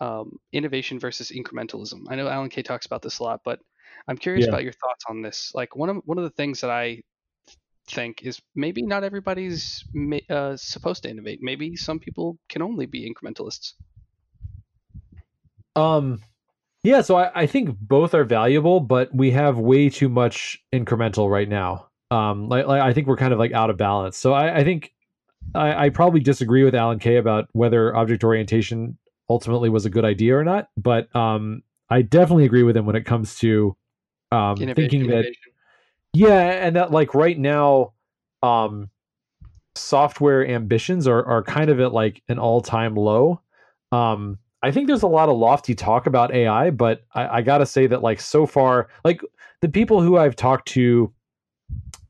um, innovation versus incrementalism. I know Alan Kay talks about this a lot, but I'm curious yeah. about your thoughts on this. Like one of one of the things that I think is maybe not everybody's uh, supposed to innovate. Maybe some people can only be incrementalists. Um, yeah. So I, I think both are valuable, but we have way too much incremental right now. Um, like, like I think we're kind of like out of balance. So I, I think I, I probably disagree with Alan Kay about whether object orientation ultimately was a good idea or not, but um, I definitely agree with him when it comes to um, thinking that yeah, and that like right now, um, software ambitions are are kind of at like an all time low. Um, I think there's a lot of lofty talk about AI, but I, I gotta say that like so far, like the people who I've talked to,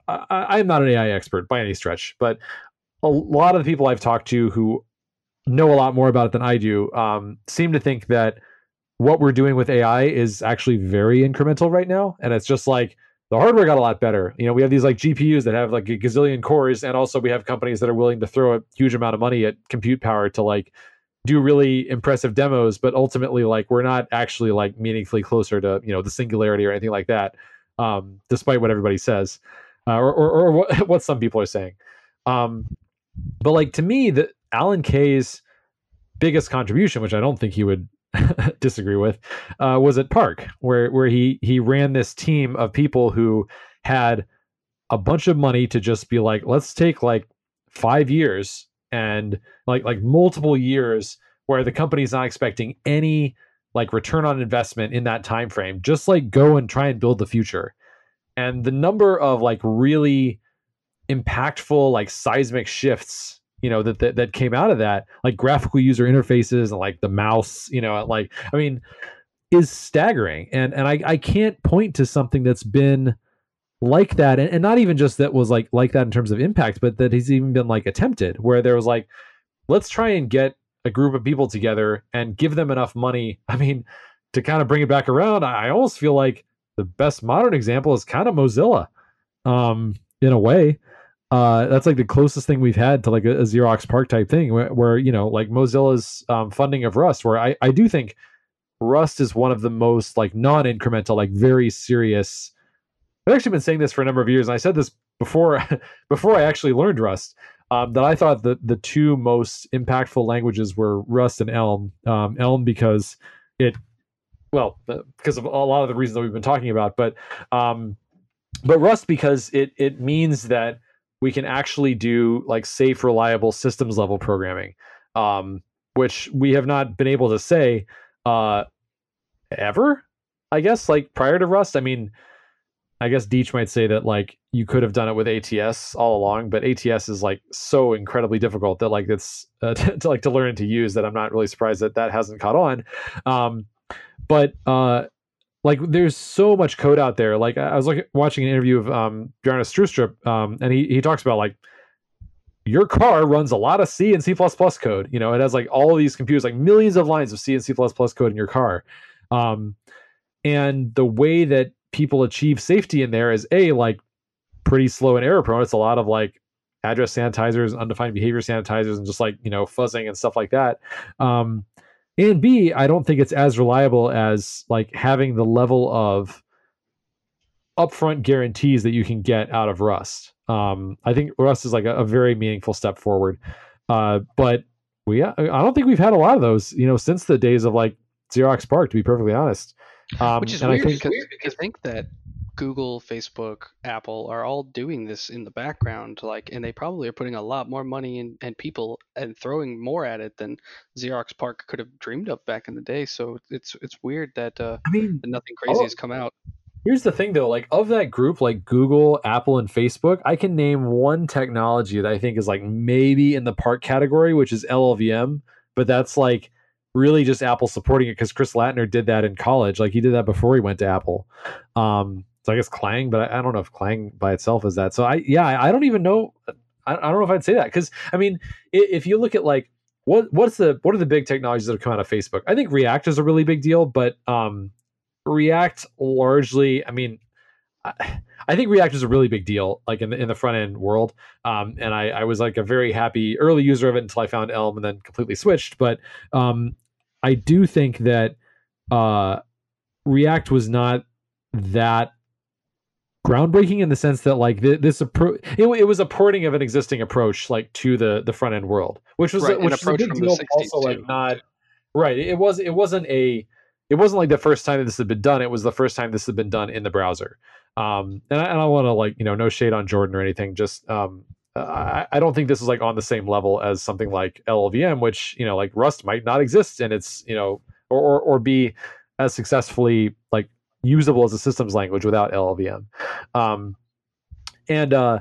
I, am not an AI expert by any stretch, but a lot of the people I've talked to who know a lot more about it than I do um, seem to think that what we're doing with AI is actually very incremental right now, and it's just like the hardware got a lot better. You know, we have these like GPUs that have like a gazillion cores, and also we have companies that are willing to throw a huge amount of money at compute power to like do really impressive demos, but ultimately like we're not actually like meaningfully closer to you know the singularity or anything like that, um, despite what everybody says, uh, or, or, or what, what some people are saying. Um, but like to me, the Alan Kay's biggest contribution, which I don't think he would disagree with, uh, was at PARC, where where he he ran this team of people who had a bunch of money to just be like, let's take like five years and like like multiple years where the company's not expecting any like return on investment in that time frame just like go and try and build the future. And the number of like really impactful like seismic shifts you know that, that that came out of that like graphical user interfaces and like the mouse you know like i mean is staggering. And and i i can't point to something that's been like that and, and not even just that was like like that in terms of impact but that has even been like attempted where there was like let's try and get a group of people together and give them enough money i mean to kind of bring it back around. I almost feel like the best modern example is kind of mozilla um in a way uh, that's like the closest thing we've had to like a, a Xerox PARC type thing where, where you know like Mozilla's um, funding of Rust where I, I do think Rust is one of the most like non-incremental like very serious I've actually been saying this for a number of years and I said this before before I actually learned Rust um, that I thought that the two most impactful languages were Rust and Elm um, Elm because it well because of a lot of the reasons that we've been talking about but um, but Rust because it it means that we can actually do like safe, reliable systems level programming, um, which we have not been able to say uh, ever. I guess like prior to Rust. I mean, I guess Deech might say that like you could have done it with ATS all along, but ATS is like so incredibly difficult that like it's uh, to, like to learn to use that I'm not really surprised that that hasn't caught on. Um, but uh, like there's so much code out there. Like I was like watching an interview of um Bjarne Stroustrup, um, and he he talks about like your car runs a lot of C and C code. You know, it has like all these computers, like millions of lines of C and C code in your car. Um, and the way that people achieve safety in there is a like pretty slow and error prone. It's a lot of like address sanitizers, undefined behavior sanitizers, and just like you know fuzzing and stuff like that. Um, and b i don't think it's as reliable as like having the level of upfront guarantees that you can get out of rust. Um, i think rust is like a, a very meaningful step forward. Uh, but we i don't think we've had a lot of those you know since the days of like xerox PARC to be perfectly honest. Um, which is weird I think, because I think that Google, Facebook, Apple are all doing this in the background, like, and they probably are putting a lot more money in, and people and throwing more at it than Xerox PARC could have dreamed of back in the day. So it's it's weird that uh, I mean, nothing crazy has come out. Here's the thing, though, like of that group, like Google, Apple, and Facebook, I can name one technology that I think is like maybe in the PARC category, which is LLVM, but that's like really just Apple supporting it because Chris Lattner did that in college. Like he did that before he went to Apple. Um, so I guess Clang, but I, I, don't know if Clang by itself is that. So I yeah, I, I don't even know. I, I, don't know if I'd say that because I mean, if you look at like what what's the what are the big technologies that have come out of Facebook? I think React is a really big deal, but um, React largely, I mean. I think React is a really big deal, like in the in the front end world. Um, and I, I was like a very happy early user of it until I found Elm and then completely switched. But um, I do think that uh, React was not that groundbreaking in the sense that like this approach it, it, was a porting of an existing approach like to the the front end world which was right, which was a big deal also like not right it was it wasn't a it wasn't like the first time that this had been done it was the first time this had been done in the browser. Um and i, I don't want to like you know no shade on jordan or anything just um I, I don't think this is like on the same level as something like llvm which you know like rust might not exist and it's you know or or, or be as successfully like usable as a systems language without LLVM. Um, and uh,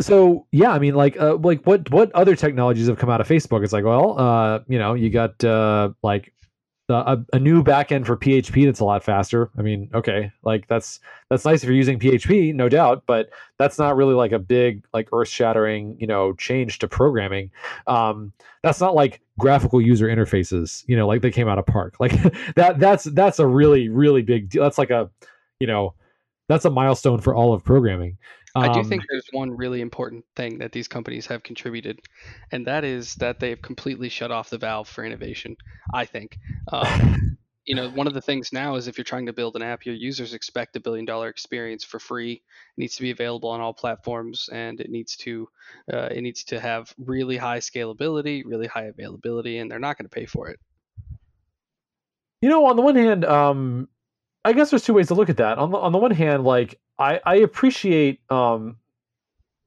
so yeah, I mean, like, uh, like what what other technologies have come out of Facebook? It's like, well, uh, you know, you got uh, like a, a new backend for PHP that's a lot faster. I mean, okay, like that's that's nice if you're using PHP, no doubt, but that's not really like a big like earth-shattering, you know, change to programming. Um, that's not like graphical user interfaces, you know, like they came out of PARC. Like that that's that's a really really big deal. That's like a, you know, that's a milestone for all of programming. I do think um, there's one really important thing that these companies have contributed, and that is that they've completely shut off the valve for innovation. I think. Um, you know, one of the things now is if you're trying to build an app, your users expect a billion dollar experience for free. It needs to be available on all platforms, and it needs to uh, it needs to have really high scalability, really high availability, and they're not going to pay for it. You know, on the one hand, um, I guess there's two ways to look at that. On the on the one hand, like I I appreciate um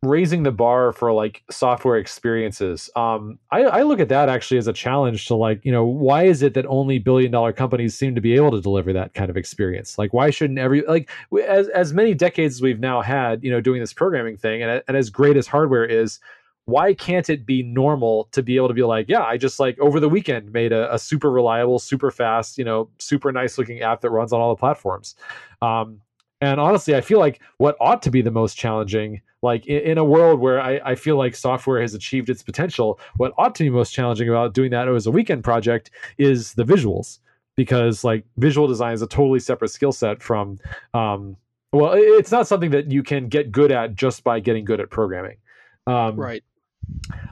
raising the bar for like software experiences. Um, I, I look at that actually as a challenge to like, you know, why is it that only billion dollar companies seem to be able to deliver that kind of experience? Like, why shouldn't every like as as many decades as we've now had, you know, doing this programming thing, and and as great as hardware is, why can't it be normal to be able to be like, yeah, I just like over the weekend made a, a super reliable, super fast, you know, super nice looking app that runs on all the platforms. Um, and honestly, I feel like what ought to be the most challenging like in, in a world where I, I feel like software has achieved its potential what ought to be most challenging about doing that as a weekend project is the visuals. Because like visual design is a totally separate skill set from um, well it's not something that you can get good at just by getting good at programming. Um, right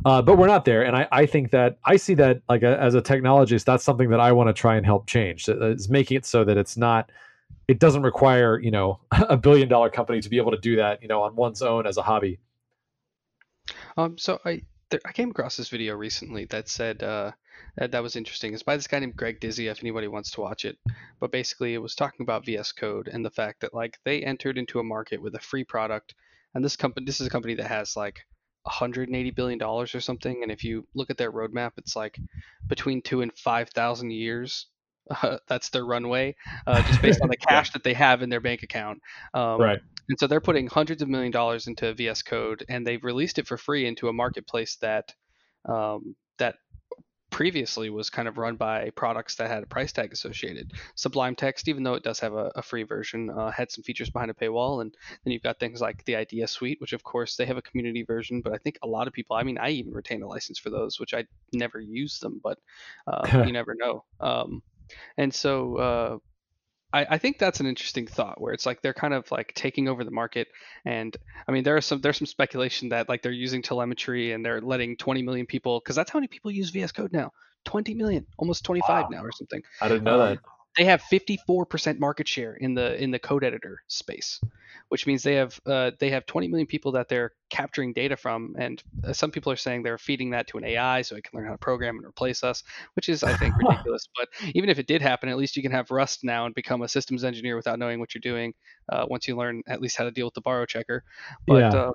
uh, but we're not there. And I, I think that i see that like a, as a technologist that's something that i want to try and help change is making it so that it's not it doesn't require you know a billion dollar company to be able to do that you know on one's own as a hobby. Um so i there, i came across this video recently that said uh that, that was interesting. It's by this guy named greg dizzy if anybody wants to watch it. But basically it was talking about vs code and the fact that like they entered into a market with a free product. And this company this is a company that has like 180 billion dollars or something and if you look at their roadmap it's like between two and five thousand years uh, that's their runway, uh, just based on the cash that they have in their bank account. Um, right. And so they're putting hundreds of million dollars into VS Code, and they've released it for free into a marketplace that um, that previously was kind of run by products that had a price tag associated. Sublime Text, even though it does have a, a free version, uh, had some features behind a paywall, and then you've got things like the Idea Suite, which of course they have a community version, but I think a lot of people, I mean, I even retain a license for those, which I never use them, but uh, you never know. Um, and so uh, I, I, think that's an interesting thought where it's like they're kind of like taking over the market. And I mean, there are some there's some speculation that like they're using telemetry and they're letting 20 million people because that's how many people use VS Code now. 20 million, almost 25 wow. now or something. I didn't know um, that. They have 54% market share in the in the code editor space which means they have uh, they have 20 million people that they're capturing data from, and uh, some people are saying they're feeding that to an AI so it can learn how to program and replace us, which is I think ridiculous. But even if it did happen, at least you can have Rust now and become a systems engineer without knowing what you're doing uh, once you learn at least how to deal with the borrow checker. But yeah. Uh,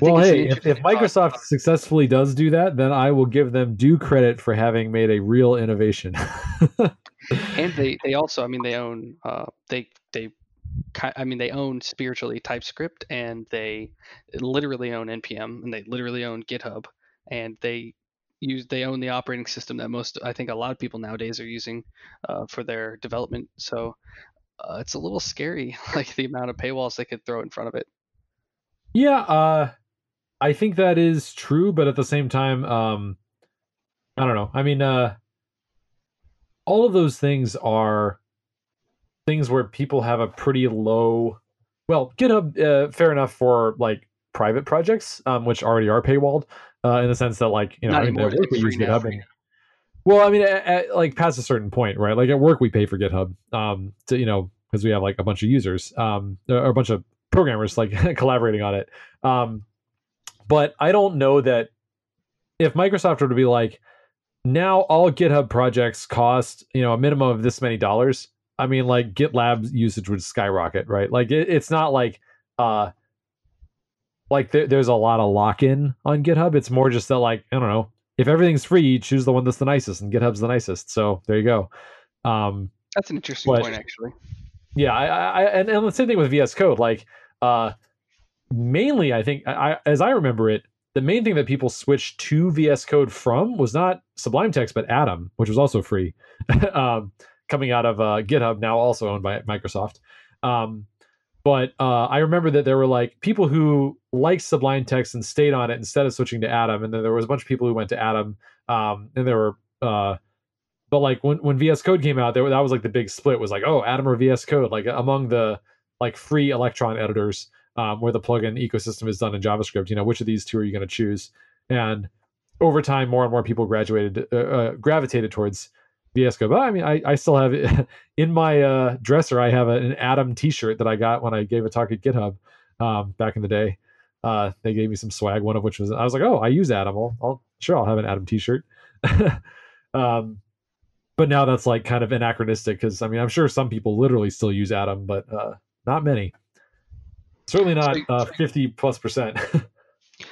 well, hey, if, if Microsoft successfully does do that, then I will give them due credit for having made a real innovation. and they, they also, I mean, they own, uh, they they I mean, they own spiritually TypeScript and they literally own npm and they literally own GitHub and they use they own the operating system that most I think a lot of people nowadays are using uh, for their development. So uh, it's a little scary, like the amount of paywalls they could throw in front of it. Yeah, uh, I think that is true, but at the same time, um, I don't know. I mean, uh, all of those things are things where people have a pretty low well github uh, fair enough for like private projects um, which already are paywalled uh, in the sense that like you know I mean, at work we use github and, well i mean at, at, like past a certain point right? Like at work we pay for github um to you know because we have like a bunch of users um or a bunch of programmers like collaborating on it. Um but i don't know that if microsoft were to be like now all github projects cost you know a minimum of this many dollars I mean, like GitLab usage would skyrocket, right? Like it, it's not like uh like there, there's a lot of lock in on GitHub. It's more just that like I don't know if everything's free, you choose the one that's the nicest, and GitHub's the nicest. So there you go. Um, that's an interesting but, point, actually. Yeah, I, I and, and the same thing with VS Code. Like, uh, mainly, I think, I, as I remember it, the main thing that people switched to VS Code from was not Sublime Text, but Atom, which was also free. um, coming out of uh, GitHub, now also owned by Microsoft. Um, but uh, I remember that there were like people who liked Sublime Text and stayed on it instead of switching to Atom, and then there was a bunch of people who went to Atom, um, and there were. Uh, but like when when VS Code came out, there that was like the big split was like, oh, Atom or VS Code, like among the like free Electron editors, um, where the plugin ecosystem is done in JavaScript. You know, which of these two are you going to choose? And over time, more and more people graduated, uh, uh, gravitated towards VS Code. But I mean, I, I still have in my uh, dresser. I have an Atom T-shirt that I got when I gave a talk at GitHub um, back in the day. Uh, they gave me some swag, one of which was I was like, oh, I use Atom. I'll, I'll sure I'll have an Atom T-shirt. um, but now that's like kind of anachronistic because I mean I'm sure some people literally still use Atom, but uh, not many. Certainly not uh, fifty plus percent.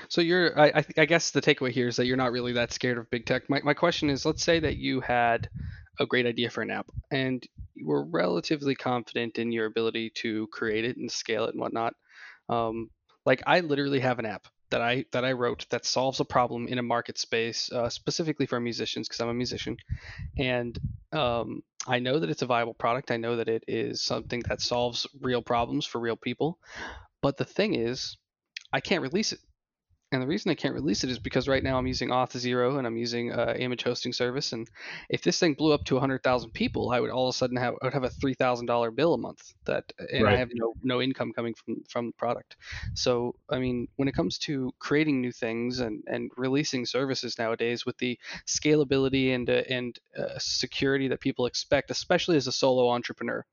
So you're, I, I, I, guess the takeaway here is that you're not really that scared of big tech. My, my question is, let's say that you had a great idea for an app and you were relatively confident in your ability to create it and scale it and whatnot. Um, like I literally have an app that I that I wrote that solves a problem in a market space uh, specifically for musicians because I'm a musician, and um, I know that it's a viable product. I know that it is something that solves real problems for real people. But the thing is, I can't release it. And the reason I can't release it is because right now I'm using Auth0 and I'm using uh, image hosting service. And if this thing blew up to 100,000 people, I would all of a sudden have I would have a $3,000 bill a month that, and right. I have no no income coming from from the product. So I mean, when it comes to creating new things and and releasing services nowadays with the scalability and uh, and uh, security that people expect, especially as a solo entrepreneur,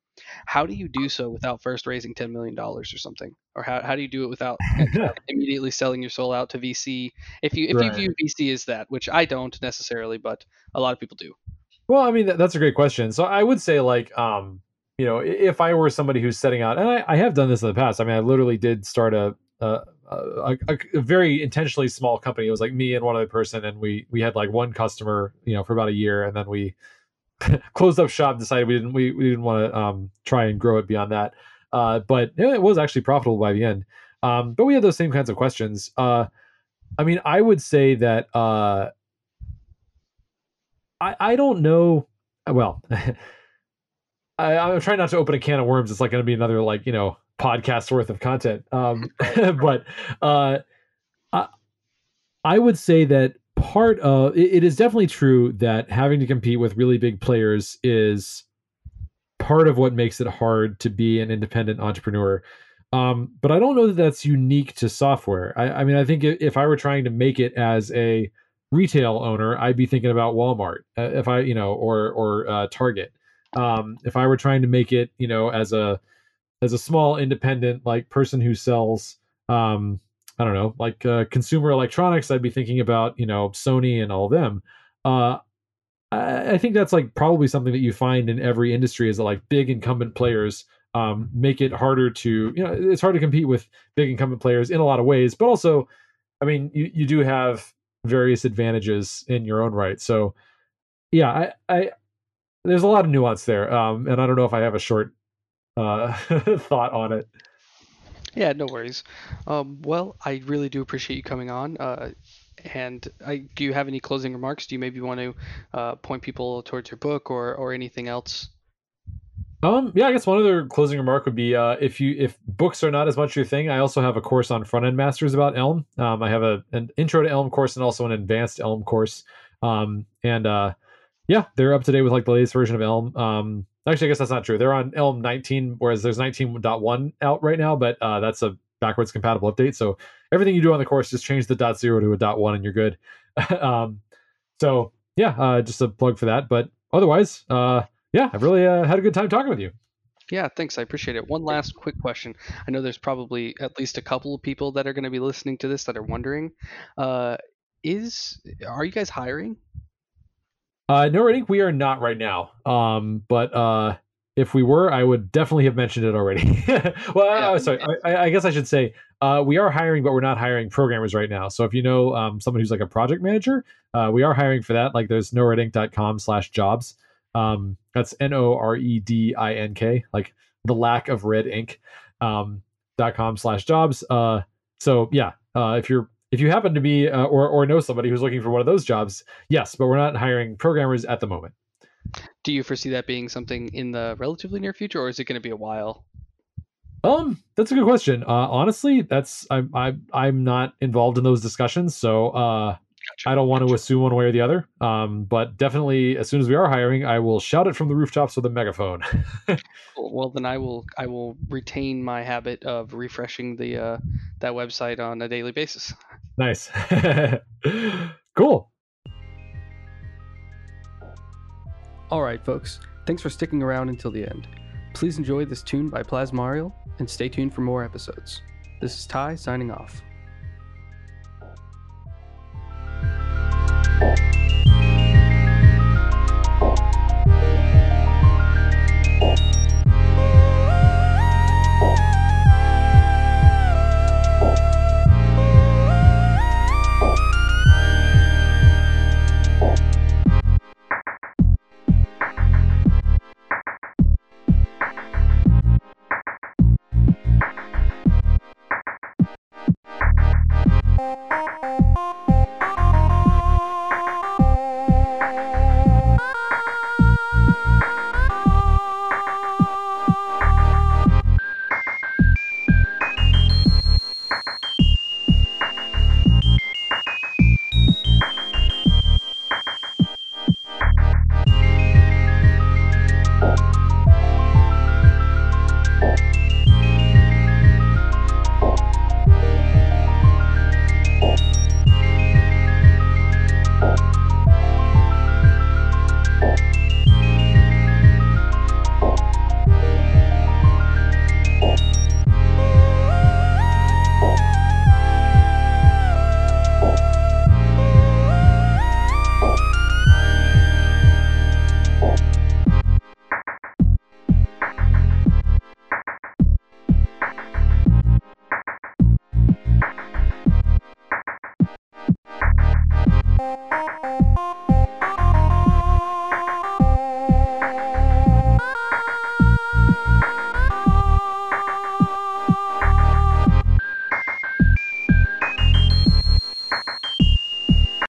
how do you do so without first raising $10 million or something? Or how, how do you do it without immediately selling your soul out to VC? If you if right. you view VC as that, which I don't necessarily, but a lot of people do. Well, I mean that's a great question. So I would say like um, you know, if I were somebody who's setting out, and I, I have done this in the past. I mean, I literally did start a, a a, a, very intentionally small company. It was like me and one other person, and we we had like one customer, you know, for about a year, and then we closed up shop, decided we didn't we, we didn't want to um, try and grow it beyond that. Uh, but it was actually profitable by the end. Um, but we had those same kinds of questions. Uh, I mean, I would say that uh, I I don't know. Well, I, I'm trying not to open a can of worms. It's like going to be another like you know podcast worth of content. Um, but uh, I I would say that part of it, it is definitely true that having to compete with really big players is part of what makes it hard to be an independent entrepreneur. Um, but I don't know that that's unique to software. I, I mean, I think if I were trying to make it as a retail owner, I'd be thinking about Walmart. Uh, if I, you know, or or uh, Target. Um, if I were trying to make it, you know, as a as a small independent like person who sells um, I don't know, like uh, consumer electronics, I'd be thinking about you know Sony and all of them. Uh, I, I, think that's like probably something that you find in every industry is that like big incumbent players um, make it harder to you know it's hard to compete with big incumbent players in a lot of ways, but also, I mean, you you do have various advantages in your own right. So, yeah, I, I there's a lot of nuance there, um, and I don't know if I have a short uh, thought on it. Yeah, no worries. Um, well, I really do appreciate you coming on. Uh, and I, do you have any closing remarks? Do you maybe want to uh, point people towards your book or, or anything else? Um, yeah, I guess one other closing remark would be uh, if you if books are not as much your thing, I also have a course on Frontend Masters about Elm. Um, I have a an intro to Elm course and also an advanced Elm course. Um, and uh, yeah, they're up to date with like the latest version of Elm. Um, Actually, I guess that's not true. They're on Elm 19, whereas there's 19.1 out right now, but uh, that's a backwards compatible update. So everything you do on the course, just change the dot zero to a dot one, and you're good. um, so yeah, uh, just a plug for that. But otherwise, uh, yeah, I've really uh, had a good time talking with you. Yeah, thanks. I appreciate it. One last quick question. I know there's probably at least a couple of people that are going to be listening to this that are wondering, uh, is are you guys hiring? Uh, no, I think we are not right now. Um, but uh, if we were, I would definitely have mentioned it already. well, yeah. uh, sorry, I, I, guess I should say uh, we are hiring, but we're not hiring programmers right now. So if you know um, someone who's like a project manager, uh, we are hiring for that. Like there's noredink.com slash jobs. Um, that's N O R E D I N K, like the lack of red ink. Um, dot com slash jobs. Uh, so yeah, uh, if you're if you happen to be uh, or or know somebody who's looking for one of those jobs, yes, but we're not hiring programmers at the moment. Do you foresee that being something in the relatively near future, or is it going to be a while? Um, that's a good question. Uh, honestly, that's I'm I'm I'm not involved in those discussions, so uh. I don't want gotcha. to assume one way or the other. Um, but definitely, as soon as we are hiring, I will shout it from the rooftops with a megaphone. well, then I will I will retain my habit of refreshing the uh, that website on a daily basis. Nice, cool. All right, folks. Thanks for sticking around until the end. Please enjoy this tune by Plasmariel and stay tuned for more episodes. This is Ty signing off. Thank you.